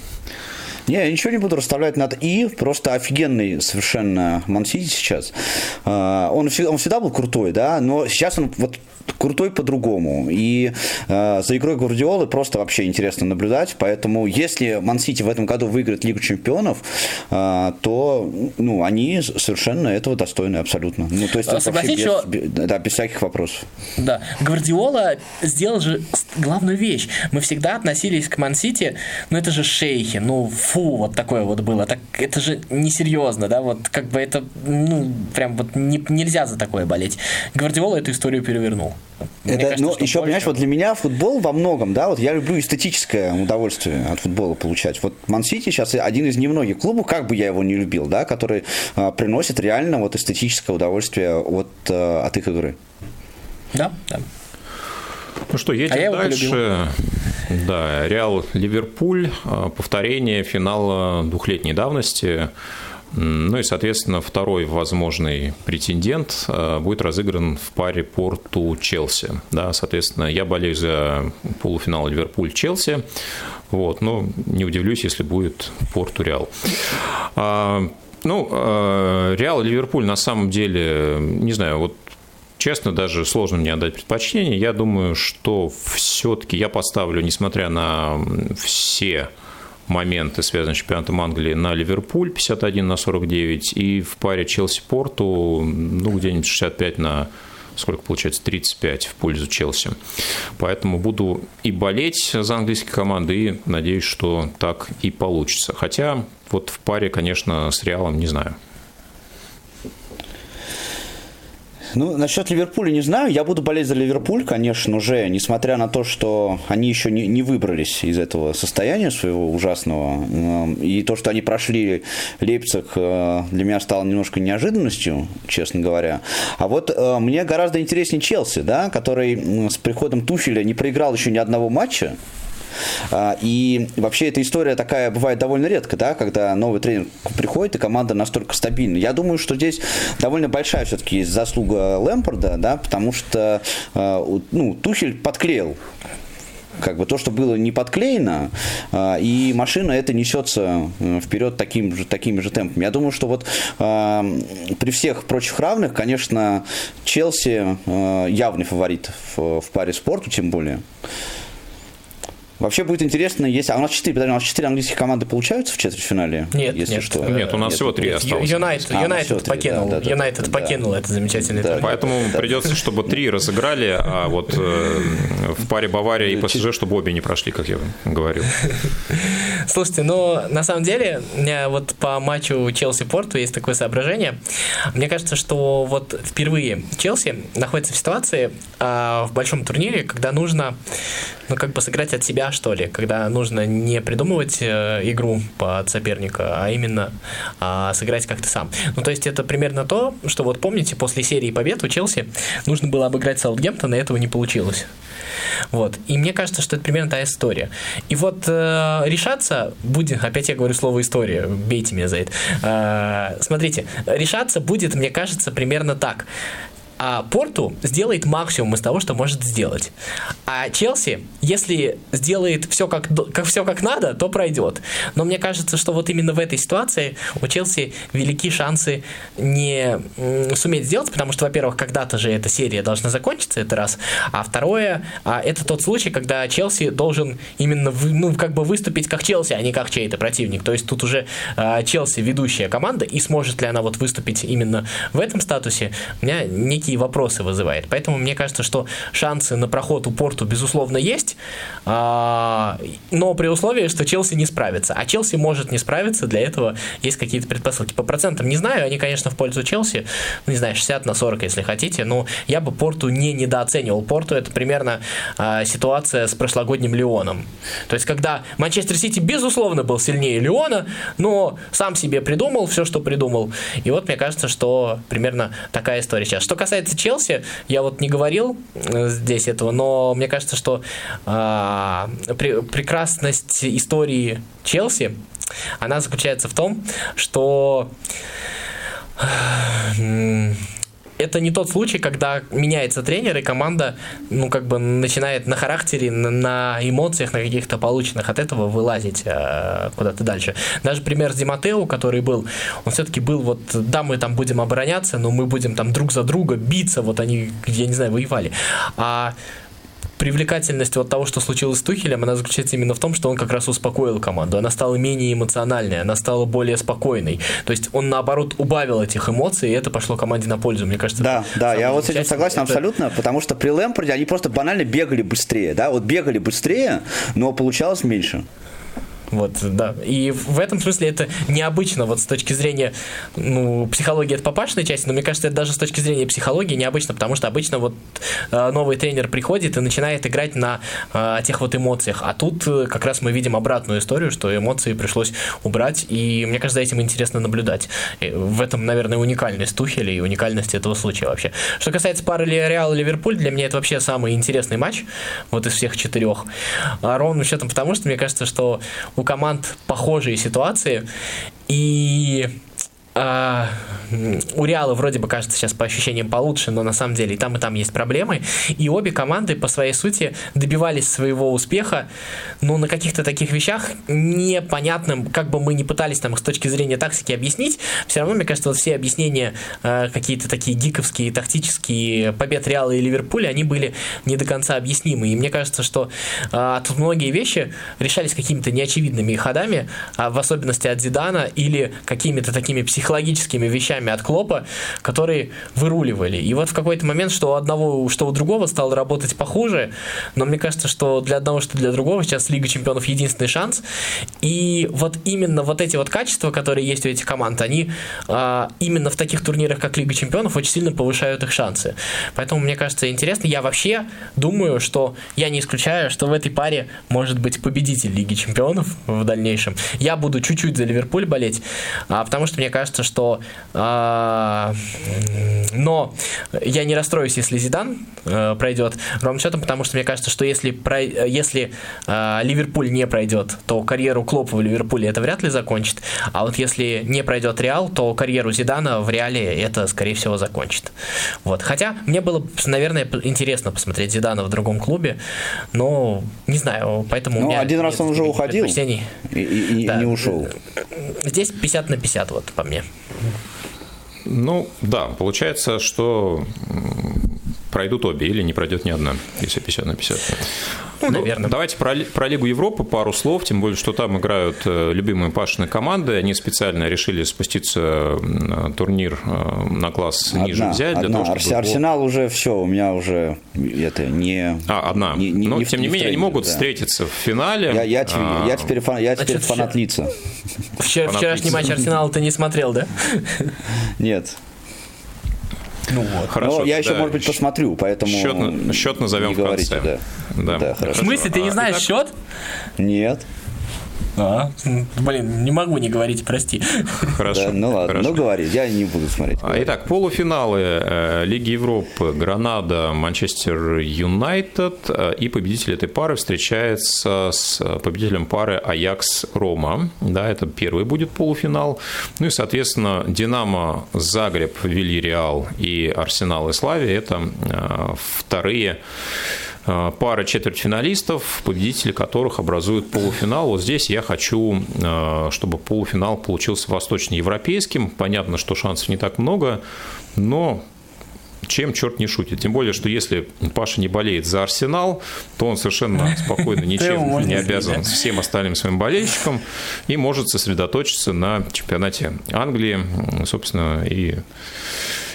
не, я ничего не буду расставлять над «и», просто офигенный совершенно Мансити сейчас. А, он, он всегда был крутой, да, но сейчас он вот крутой по-другому. И э, за игрой Гвардиолы просто вообще интересно наблюдать. Поэтому если Ман-Сити в этом году выиграет Лигу Чемпионов, э, то ну, они совершенно этого достойны абсолютно. Ну, то есть а Согласись, без, что... да, без всяких вопросов. Да. Гвардиола сделал же главную вещь. Мы всегда относились к Ман-Сити, ну это же шейхи, ну фу, вот такое вот было. Так, это же несерьезно, да, вот как бы это, ну, прям вот не, нельзя за такое болеть. Гвардиола эту историю перевернул. Мне это, кажется, ну, еще, больше... понимаешь, вот для меня футбол во многом, да, вот я люблю эстетическое удовольствие от футбола получать. Вот Ман-Сити сейчас один из немногих клубов, как бы я его не любил, да, который а, приносит реально вот эстетическое удовольствие от, а, от их игры. Да, да. Ну что, едем а дальше. Да, Реал Ливерпуль, а, повторение финала двухлетней давности. Ну и, соответственно, второй возможный претендент э, будет разыгран в паре Порту-Челси. Да, соответственно, я болею за полуфинал Ливерпуль-Челси. Вот, но не удивлюсь, если будет Порту-Реал. А, ну, э, Реал Ливерпуль на самом деле, не знаю, вот честно, даже сложно мне отдать предпочтение. Я думаю, что все-таки я поставлю, несмотря на все моменты, связанные с чемпионатом Англии, на Ливерпуль 51 на 49 и в паре Челси-Порту, ну, где-нибудь 65 на сколько получается, 35 в пользу Челси. Поэтому буду и болеть за английские команды, и надеюсь, что так и получится. Хотя вот в паре, конечно, с Реалом не знаю. Ну, насчет Ливерпуля не знаю. Я буду болеть за Ливерпуль, конечно, уже, несмотря на то, что они еще не, не выбрались из этого состояния своего ужасного. И то, что они прошли Лейпциг, э, для меня стало немножко неожиданностью, честно говоря. А вот э, мне гораздо интереснее Челси, да, который с приходом Туфеля не проиграл еще ни одного матча. А, и вообще эта история такая бывает довольно редко, да, когда новый тренер приходит, и команда настолько стабильна. Я думаю, что здесь довольно большая все-таки заслуга Лэмпорда, да, потому что а, ну, Тухель подклеил как бы то, что было не подклеено, а, и машина это несется э, вперед таким же, такими же темпами. Я думаю, что вот при всех прочих равных, конечно, Челси явный фаворит в, в паре спорту, тем более. Вообще будет интересно, если... А у нас 4, подожди, у нас 4 английских команды получаются в четвертьфинале? Нет, если нет. что. Нет, у нас нет, всего 3 осталось. Юнайтед, а, Юнайтед покинул, да, да, Юнайтед да, покинул да, это замечательный да, Поэтому да, придется, чтобы 3 разыграли, а вот э, в паре Бавария и ПСЖ, чтобы обе не прошли, как я говорил. [LAUGHS] Слушайте, ну, на самом деле, у меня вот по матчу Челси-Порту есть такое соображение. Мне кажется, что вот впервые Челси находится в ситуации а, в большом турнире, когда нужно, ну, как бы сыграть от себя себя, что ли, когда нужно не придумывать э, игру под соперника, а именно а, сыграть как то сам. Ну, то есть это примерно то, что вот помните, после серии побед у Челси нужно было обыграть Саутгемптон, и этого не получилось. Вот. И мне кажется, что это примерно та история. И вот э, решаться будет, опять я говорю слово история, бейте меня за это. Э, смотрите, решаться будет, мне кажется, примерно так а Порту сделает максимум из того, что может сделать. А Челси, если сделает все как, как, все как надо, то пройдет. Но мне кажется, что вот именно в этой ситуации у Челси велики шансы не суметь сделать, потому что, во-первых, когда-то же эта серия должна закончиться, это раз. А второе, а это тот случай, когда Челси должен именно ну, как бы выступить как Челси, а не как чей-то противник. То есть тут уже а, Челси ведущая команда, и сможет ли она вот выступить именно в этом статусе, у меня не некие вопросы вызывает. Поэтому мне кажется, что шансы на проход у Порту, безусловно, есть, а, но при условии, что Челси не справится. А Челси может не справиться, для этого есть какие-то предпосылки. По процентам не знаю, они, конечно, в пользу Челси, ну, не знаю, 60 на 40, если хотите, но я бы Порту не недооценивал. Порту это примерно а, ситуация с прошлогодним Леоном. То есть, когда Манчестер Сити, безусловно, был сильнее Леона, но сам себе придумал все, что придумал. И вот мне кажется, что примерно такая история сейчас. Что касается Челси, я вот не говорил э, здесь этого, но мне кажется, что э, при, прекрасность истории Челси, она заключается в том, что это не тот случай, когда меняется тренер, и команда, ну, как бы начинает на характере, на, на эмоциях, на каких-то полученных от этого вылазить э, куда-то дальше. Даже пример с Диматео, который был, он все-таки был вот, да, мы там будем обороняться, но мы будем там друг за друга биться, вот они, я не знаю, воевали. А привлекательность вот того, что случилось с Тухелем, она заключается именно в том, что он как раз успокоил команду. Она стала менее эмоциональной, она стала более спокойной. То есть он, наоборот, убавил этих эмоций, и это пошло команде на пользу. Мне кажется, да, да, я вот с этим согласен это... абсолютно, потому что при Лэмпорде они просто банально бегали быстрее, да, вот бегали быстрее, но получалось меньше. Вот, да. И в этом смысле это необычно, вот с точки зрения, ну, психологии это папашной части, но мне кажется, это даже с точки зрения психологии необычно, потому что обычно вот э, новый тренер приходит и начинает играть на э, тех вот эмоциях, а тут э, как раз мы видим обратную историю, что эмоции пришлось убрать, и мне кажется, этим интересно наблюдать. И в этом, наверное, уникальность Тухеля и уникальность этого случая вообще. Что касается пары Реал и Ливерпуль, для меня это вообще самый интересный матч, вот из всех четырех. А ровным счетом потому, что мне кажется, что у команд похожие ситуации. И а, у Реала вроде бы кажется сейчас по ощущениям получше, но на самом деле и там, и там есть проблемы. И обе команды по своей сути добивались своего успеха, но на каких-то таких вещах непонятным, как бы мы ни пытались там с точки зрения тактики объяснить, все равно, мне кажется, вот все объяснения э, какие-то такие гиковские, тактические побед Реала и Ливерпуля, они были не до конца объяснимы. И мне кажется, что э, тут многие вещи решались какими-то неочевидными ходами, а в особенности от Зидана или какими-то такими психологическими психологическими вещами от Клопа, которые выруливали. И вот в какой-то момент, что у одного, что у другого стало работать похуже, но мне кажется, что для одного, что для другого сейчас Лига Чемпионов единственный шанс. И вот именно вот эти вот качества, которые есть у этих команд, они а, именно в таких турнирах, как Лига Чемпионов, очень сильно повышают их шансы. Поэтому мне кажется интересно. Я вообще думаю, что я не исключаю, что в этой паре может быть победитель Лиги Чемпионов в дальнейшем. Я буду чуть-чуть за Ливерпуль болеть, а, потому что мне кажется, кажется, что... Э, но я не расстроюсь, если Зидан э, пройдет ровным счетом, потому что мне кажется, что если, про, если э, Ливерпуль не пройдет, то карьеру Клопа в Ливерпуле это вряд ли закончит. А вот если не пройдет Реал, то карьеру Зидана в Реале это, скорее всего, закончит. Вот. Хотя мне было, наверное, интересно посмотреть Зидана в другом клубе, но не знаю, поэтому... Ну, один раз он уже уходил и, и, и да. не ушел. Здесь 50 на 50, вот, по мне. Ну, да, получается, что пройдут обе или не пройдет ни одна, если 50 на 50. Ну, ну, наверное. Давайте про, про Лигу Европы пару слов, тем более, что там играют э, любимые Пашины команды. Они специально решили спуститься на турнир э, на класс одна, ниже взять. Для одна. того, чтобы... Арсенал уже все, у меня уже это не... А, одна. Не, не, Но, не тем не, не менее, они могут да. встретиться в финале. Я, я, теперь, а... я теперь, фан, я теперь фанат лица. Вчера, вчерашний матч Арсенала ты не смотрел, да? Нет. Ну вот. Хорошо. Но я еще, может быть, посмотрю, поэтому... Счет, счет назовем не в говорите, конце. Да. Да. Да, хорошо. В смысле, ты не знаешь а, счет? Нет. А, блин, не могу не говорить, прости. [LAUGHS] Хорошо. Да, ну ладно, хорошо. ну говори, я не буду смотреть. А, итак, полуфиналы э, Лиги Европы, Гранада, Манчестер Юнайтед э, и победитель этой пары встречается с победителем пары Аякс Рома. Да, это первый будет полуфинал. Ну и, соответственно, Динамо, Загреб, Вильяреал и Арсенал и Славия – это э, вторые пара четвертьфиналистов, победители которых образуют полуфинал. Вот здесь я хочу, э, чтобы полуфинал получился восточноевропейским. Понятно, что шансов не так много, но чем черт не шутит. Тем более, что если Паша не болеет за Арсенал, то он совершенно спокойно [LAUGHS] ничем не обязан всем остальным своим болельщикам и может сосредоточиться на чемпионате Англии, собственно, и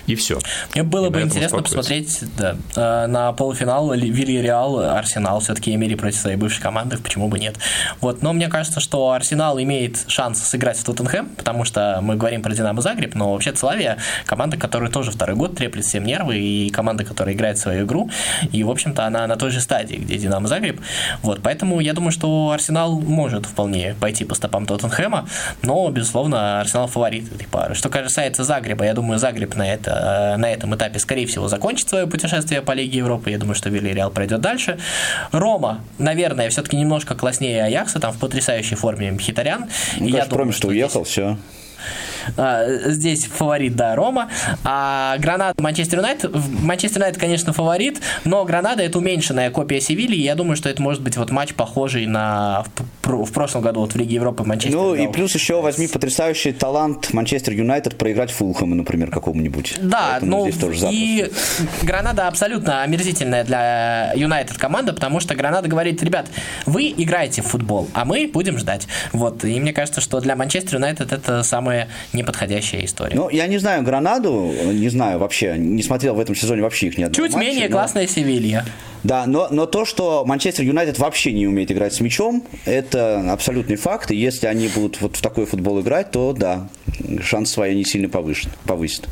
И все. Мне было бы интересно посмотреть да, э, на полуфинал Вильяреал, Арсенал. Все-таки Эмери против своей бывшей команды, почему бы нет. Вот. Но мне кажется, что Арсенал имеет шанс сыграть в Тоттенхэм, потому что мы говорим про Динамо Загреб, но вообще Славия команда, которая тоже второй год треплет всем нервы, и команда, которая играет свою игру, и, в общем-то, она на той же стадии, где Динамо Загреб. Вот. Поэтому я думаю, что Арсенал может вполне пойти по стопам Тоттенхэма, но, безусловно, Арсенал фаворит этой пары. Что касается Загреба, я думаю, Загреб на, это, на этом этапе, скорее всего, закончит свое путешествие по Лиге Европы. Я думаю, что Вильяреал пройдет дальше. Рома, наверное, все-таки немножко класснее Аякса, там в потрясающей форме Мхитарян. Ну, я думаю, что уехал, здесь... все. А, здесь фаворит, да, Рома. А Гранада Манчестер Юнайтед. Манчестер Юнайтед, конечно, фаворит, но Гранада это уменьшенная копия Севильи. Я думаю, что это может быть вот матч похожий на в прошлом году вот в Лиге Европы Манчестер. Ну и плюс еще возьми потрясающий талант Манчестер Юнайтед проиграть Фулхэму, например, какому-нибудь. Да, ну и Гранада абсолютно омерзительная для Юнайтед команда, потому что Гранада говорит, ребят, вы играете в футбол, а мы будем ждать. Вот, и мне кажется, что для Манчестер Юнайтед это самое неподходящая история. Ну, я не знаю Гранаду, не знаю вообще, не смотрел в этом сезоне вообще их ни одного Чуть матча, менее но... классная Севилья. Да, но, но то, что Манчестер Юнайтед вообще не умеет играть с мячом, это абсолютный факт. И если они будут вот в такой футбол играть, то да, шанс свои не сильно повышен, повысит.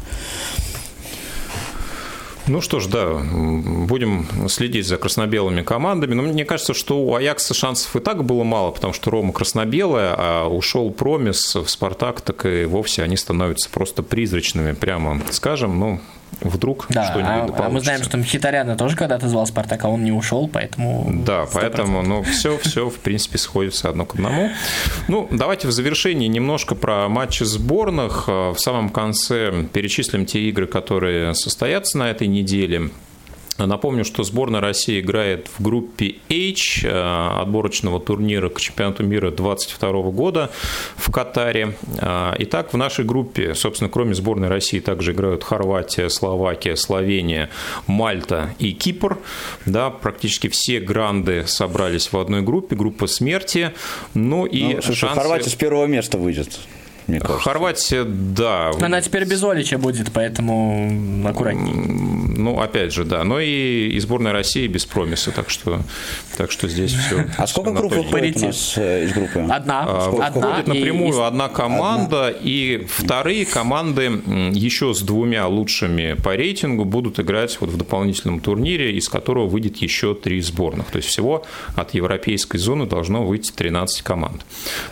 Ну что ж, да, будем следить за красно-белыми командами. Но мне кажется, что у Аякса шансов и так было мало, потому что Рома красно-белая, а ушел Промис в Спартак, так и вовсе они становятся просто призрачными, прямо скажем. Ну, вдруг да, что-нибудь а, а мы знаем, что Мхитаряна тоже когда-то звал Спартак, а он не ушел, поэтому... Да, 100%. поэтому, ну, все, все, в принципе, сходится одно к одному. Ну, давайте в завершении немножко про матчи сборных. В самом конце перечислим те игры, которые состоятся на этой неделе. Напомню, что сборная России играет в группе H э, отборочного турнира к чемпионату мира 2022 года в Катаре. Э, итак, в нашей группе, собственно, кроме сборной России, также играют Хорватия, Словакия, Словения, Мальта и Кипр. Да, практически все гранды собрались в одной группе, группа смерти. Ну и ну, шансы... Хорватия с первого места выйдет мне кажется. Хорватия, да. Она теперь без Олича будет, поэтому аккуратнее. Ну, опять же, да. Но и, и сборная России без промиса, так что, так что здесь все. А сколько групп выходит у нас э, из группы? Одна. А, одна выходит напрямую и... одна команда, одна. и вторые команды еще с двумя лучшими по рейтингу будут играть вот в дополнительном турнире, из которого выйдет еще три сборных. То есть всего от европейской зоны должно выйти 13 команд.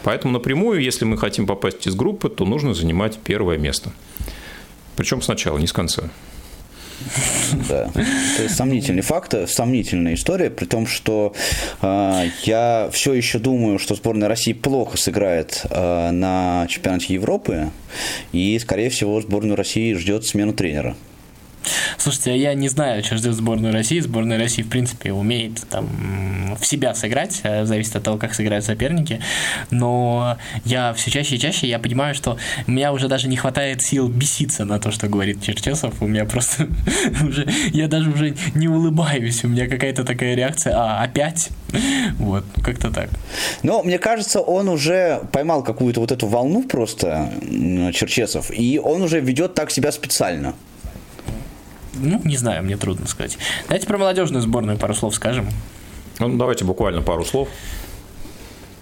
Поэтому напрямую, если мы хотим попасть из группы, группы, то нужно занимать первое место. Причем сначала, не с конца. Да. То есть сомнительный факт, сомнительная история, при том, что э, я все еще думаю, что сборная России плохо сыграет э, на чемпионате Европы, и, скорее всего, сборную России ждет смена тренера. Слушайте, я не знаю, что ждет сборную России. Сборная России, в принципе, умеет там в себя сыграть, э, зависит от того, как сыграют соперники. Но я все чаще и чаще я понимаю, что у меня уже даже не хватает сил беситься на то, что говорит Черчесов. У меня просто [LAUGHS] уже, я даже уже не улыбаюсь. У меня какая-то такая реакция, а, опять? Вот, как-то так. Но мне кажется, он уже поймал какую-то вот эту волну просто, Черчесов, и он уже ведет так себя специально. Ну, не знаю, мне трудно сказать. Давайте про молодежную сборную пару слов скажем. Ну, давайте буквально пару слов.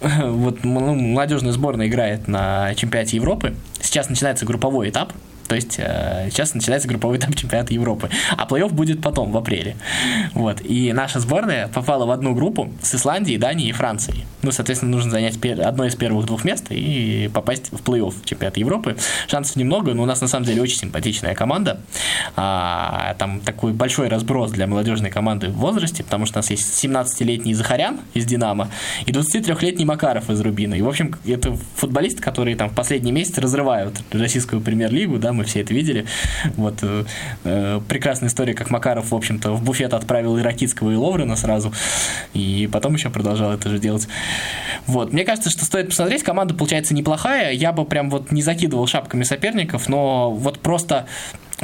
[LAUGHS] Вот ну, молодежная сборная играет на чемпионате Европы. Сейчас начинается групповой этап. То есть э, сейчас начинается групповой этап чемпионата Европы. А плей-офф будет потом, в апреле. Вот. И наша сборная попала в одну группу с Исландией, Данией и Францией. Ну, соответственно, нужно занять одно из первых двух мест и попасть в плей-офф чемпионата Европы. Шансов немного, но у нас на самом деле очень симпатичная команда. А, там такой большой разброс для молодежной команды в возрасте, потому что у нас есть 17-летний Захарян из Динамо и 23-летний Макаров из Рубина. И, в общем, это футболисты, которые там в последний месяц разрывают российскую премьер-лигу, да, мы все это видели. Вот э, э, прекрасная история, как Макаров, в общем-то, в буфет отправил и Ракитского, и Ловрена сразу, и потом еще продолжал это же делать. Вот. Мне кажется, что стоит посмотреть, команда получается неплохая, я бы прям вот не закидывал шапками соперников, но вот просто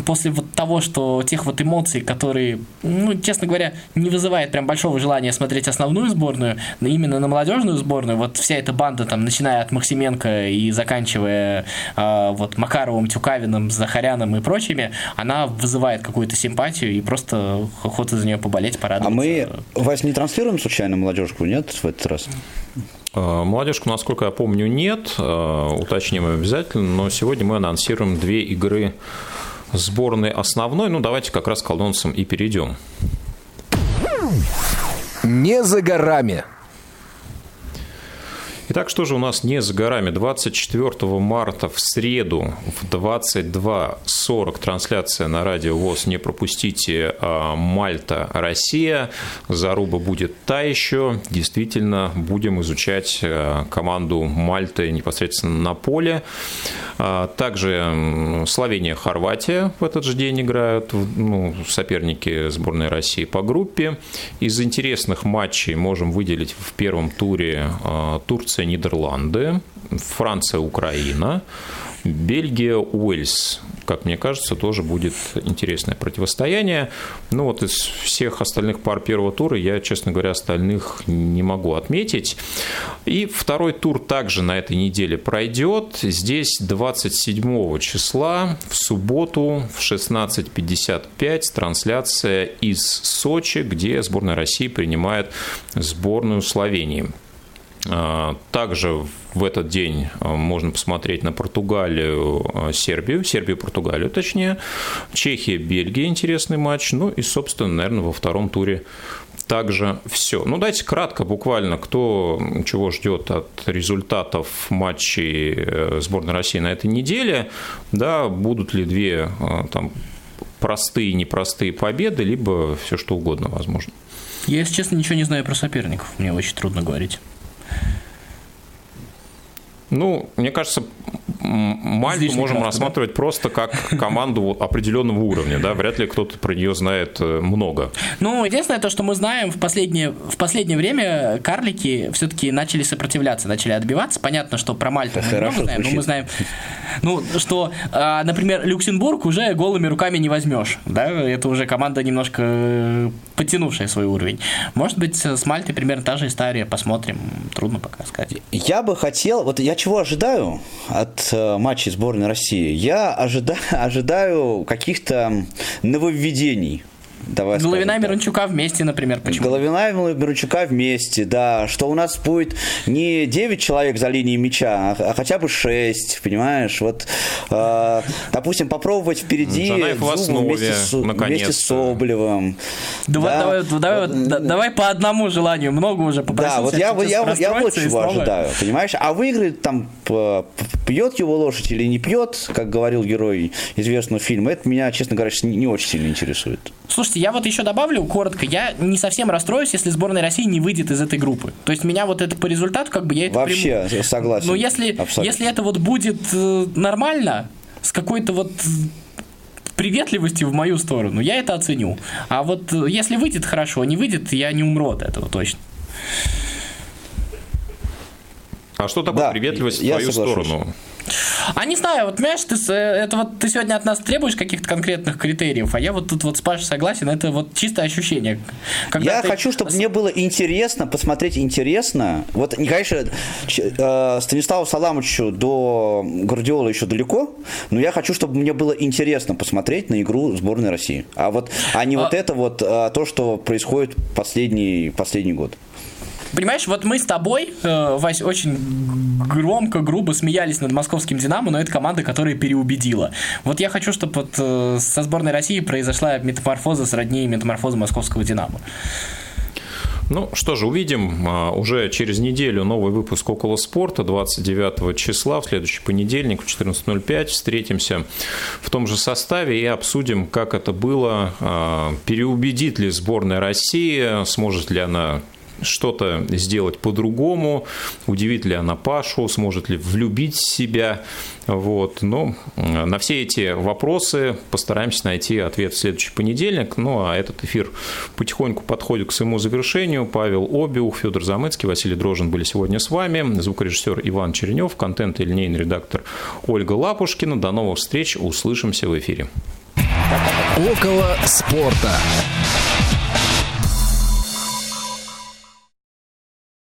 после вот того, что тех вот эмоций, которые, ну, честно говоря, не вызывает прям большого желания смотреть основную сборную, но именно на молодежную сборную, вот вся эта банда, там, начиная от Максименко и заканчивая э, вот Макаровым, Тюкавиным, Захаряном и прочими, она вызывает какую-то симпатию и просто охота за нее поболеть, порадоваться. А мы, Вась, не транслируем случайно молодежку, нет, в этот раз? Э, молодежку, насколько я помню, нет. Э, уточним обязательно. Но сегодня мы анонсируем две игры сборной основной. Ну, давайте как раз к колонцам и перейдем. Не за горами. Итак, что же у нас не за горами? 24 марта в среду в 22.40 трансляция на радио ВОЗ. Не пропустите а, Мальта, Россия. Заруба будет та еще. Действительно, будем изучать а, команду Мальты непосредственно на поле. А, также Словения, Хорватия в этот же день играют. Ну, соперники сборной России по группе. Из интересных матчей можем выделить в первом туре Турция Франция, Нидерланды, Франция, Украина, Бельгия, Уэльс. Как мне кажется, тоже будет интересное противостояние. Ну вот из всех остальных пар первого тура я, честно говоря, остальных не могу отметить. И второй тур также на этой неделе пройдет. Здесь 27 числа в субботу в 16.55 трансляция из Сочи, где сборная России принимает сборную Словении. А, также в этот день а, можно посмотреть на Португалию, а, Сербию, Сербию, Португалию точнее, Чехия, Бельгия, интересный матч, ну и, собственно, наверное, во втором туре также все. Ну, дайте кратко, буквально, кто чего ждет от результатов матчей э, сборной России на этой неделе, да, будут ли две там простые, непростые победы, либо все что угодно возможно. Я, если честно, ничего не знаю про соперников. Мне очень трудно говорить. Ну, мне кажется, Мальту Излишне можем рассматривать да? просто как команду определенного уровня, да, вряд ли кто-то про нее знает э, много. Ну, единственное то, что мы знаем, в последнее, в последнее время карлики все-таки начали сопротивляться, начали отбиваться. Понятно, что про Мальту мы много знаем, но мы знаем, ну, что, а, например, Люксембург уже голыми руками не возьмешь, да, это уже команда немножко э, потянувшая свой уровень. Может быть, с Мальтой примерно та же история, посмотрим, трудно пока сказать. Я бы хотел, вот я чего ожидаю от э, матчей сборной России? Я ожида, [LAUGHS] ожидаю каких-то нововведений Давай Головина и Мирончука вместе, например, почему? Головина и Мирончука вместе, да. Что у нас будет не 9 человек за линией мяча, а, а хотя бы 6, понимаешь? Вот, э, допустим, попробовать впереди Зубу вместе, с, вместе с Соболевым. Давай, да. давай, давай, вот, да, давай по одному желанию, много уже попросил. Да, вот я, я, я, я вот чего ожидаю, понимаешь? А выиграет там, пьет его лошадь или не пьет, как говорил герой известного фильма, это меня, честно говоря, не очень сильно интересует. Слушайте, я вот еще добавлю коротко, я не совсем расстроюсь, если сборная России не выйдет из этой группы. То есть меня вот это по результату, как бы я это Вообще приму. согласен. Но если, если это вот будет э, нормально, с какой-то вот приветливостью в мою сторону, я это оценю. А вот э, если выйдет хорошо, не выйдет, я не умру от этого точно. А что такое да, приветливость в твою соглашусь. сторону? А не знаю, вот понимаешь, ты, это вот ты сегодня от нас требуешь каких-то конкретных критериев, а я вот тут вот с Пашей согласен, это вот чистое ощущение. Когда я ты... хочу, чтобы мне было интересно, посмотреть интересно. Вот, конечно, э, Станиславу Саламовичу до Гвардиола еще далеко, но я хочу, чтобы мне было интересно посмотреть на игру сборной России. А вот, а не а... вот это вот а, то, что происходит последний, последний год. Понимаешь, вот мы с тобой, э, Вась, очень громко, грубо смеялись над московским «Динамо», но это команда, которая переубедила. Вот я хочу, чтобы вот э, со сборной России произошла метаморфоза сродни метаморфоза московского «Динамо». Ну что же, увидим а, уже через неделю новый выпуск «Около спорта» 29 числа, в следующий понедельник в 14.05. Встретимся в том же составе и обсудим, как это было, а, переубедит ли сборная России, сможет ли она что-то сделать по-другому, удивит ли она Пашу, сможет ли влюбить себя. Вот. Но на все эти вопросы постараемся найти ответ в следующий понедельник. Ну а этот эфир потихоньку подходит к своему завершению. Павел Обиух, Федор Замыцкий, Василий Дрожин были сегодня с вами. Звукорежиссер Иван Черенев, контент и линейный редактор Ольга Лапушкина. До новых встреч, услышимся в эфире. Около спорта.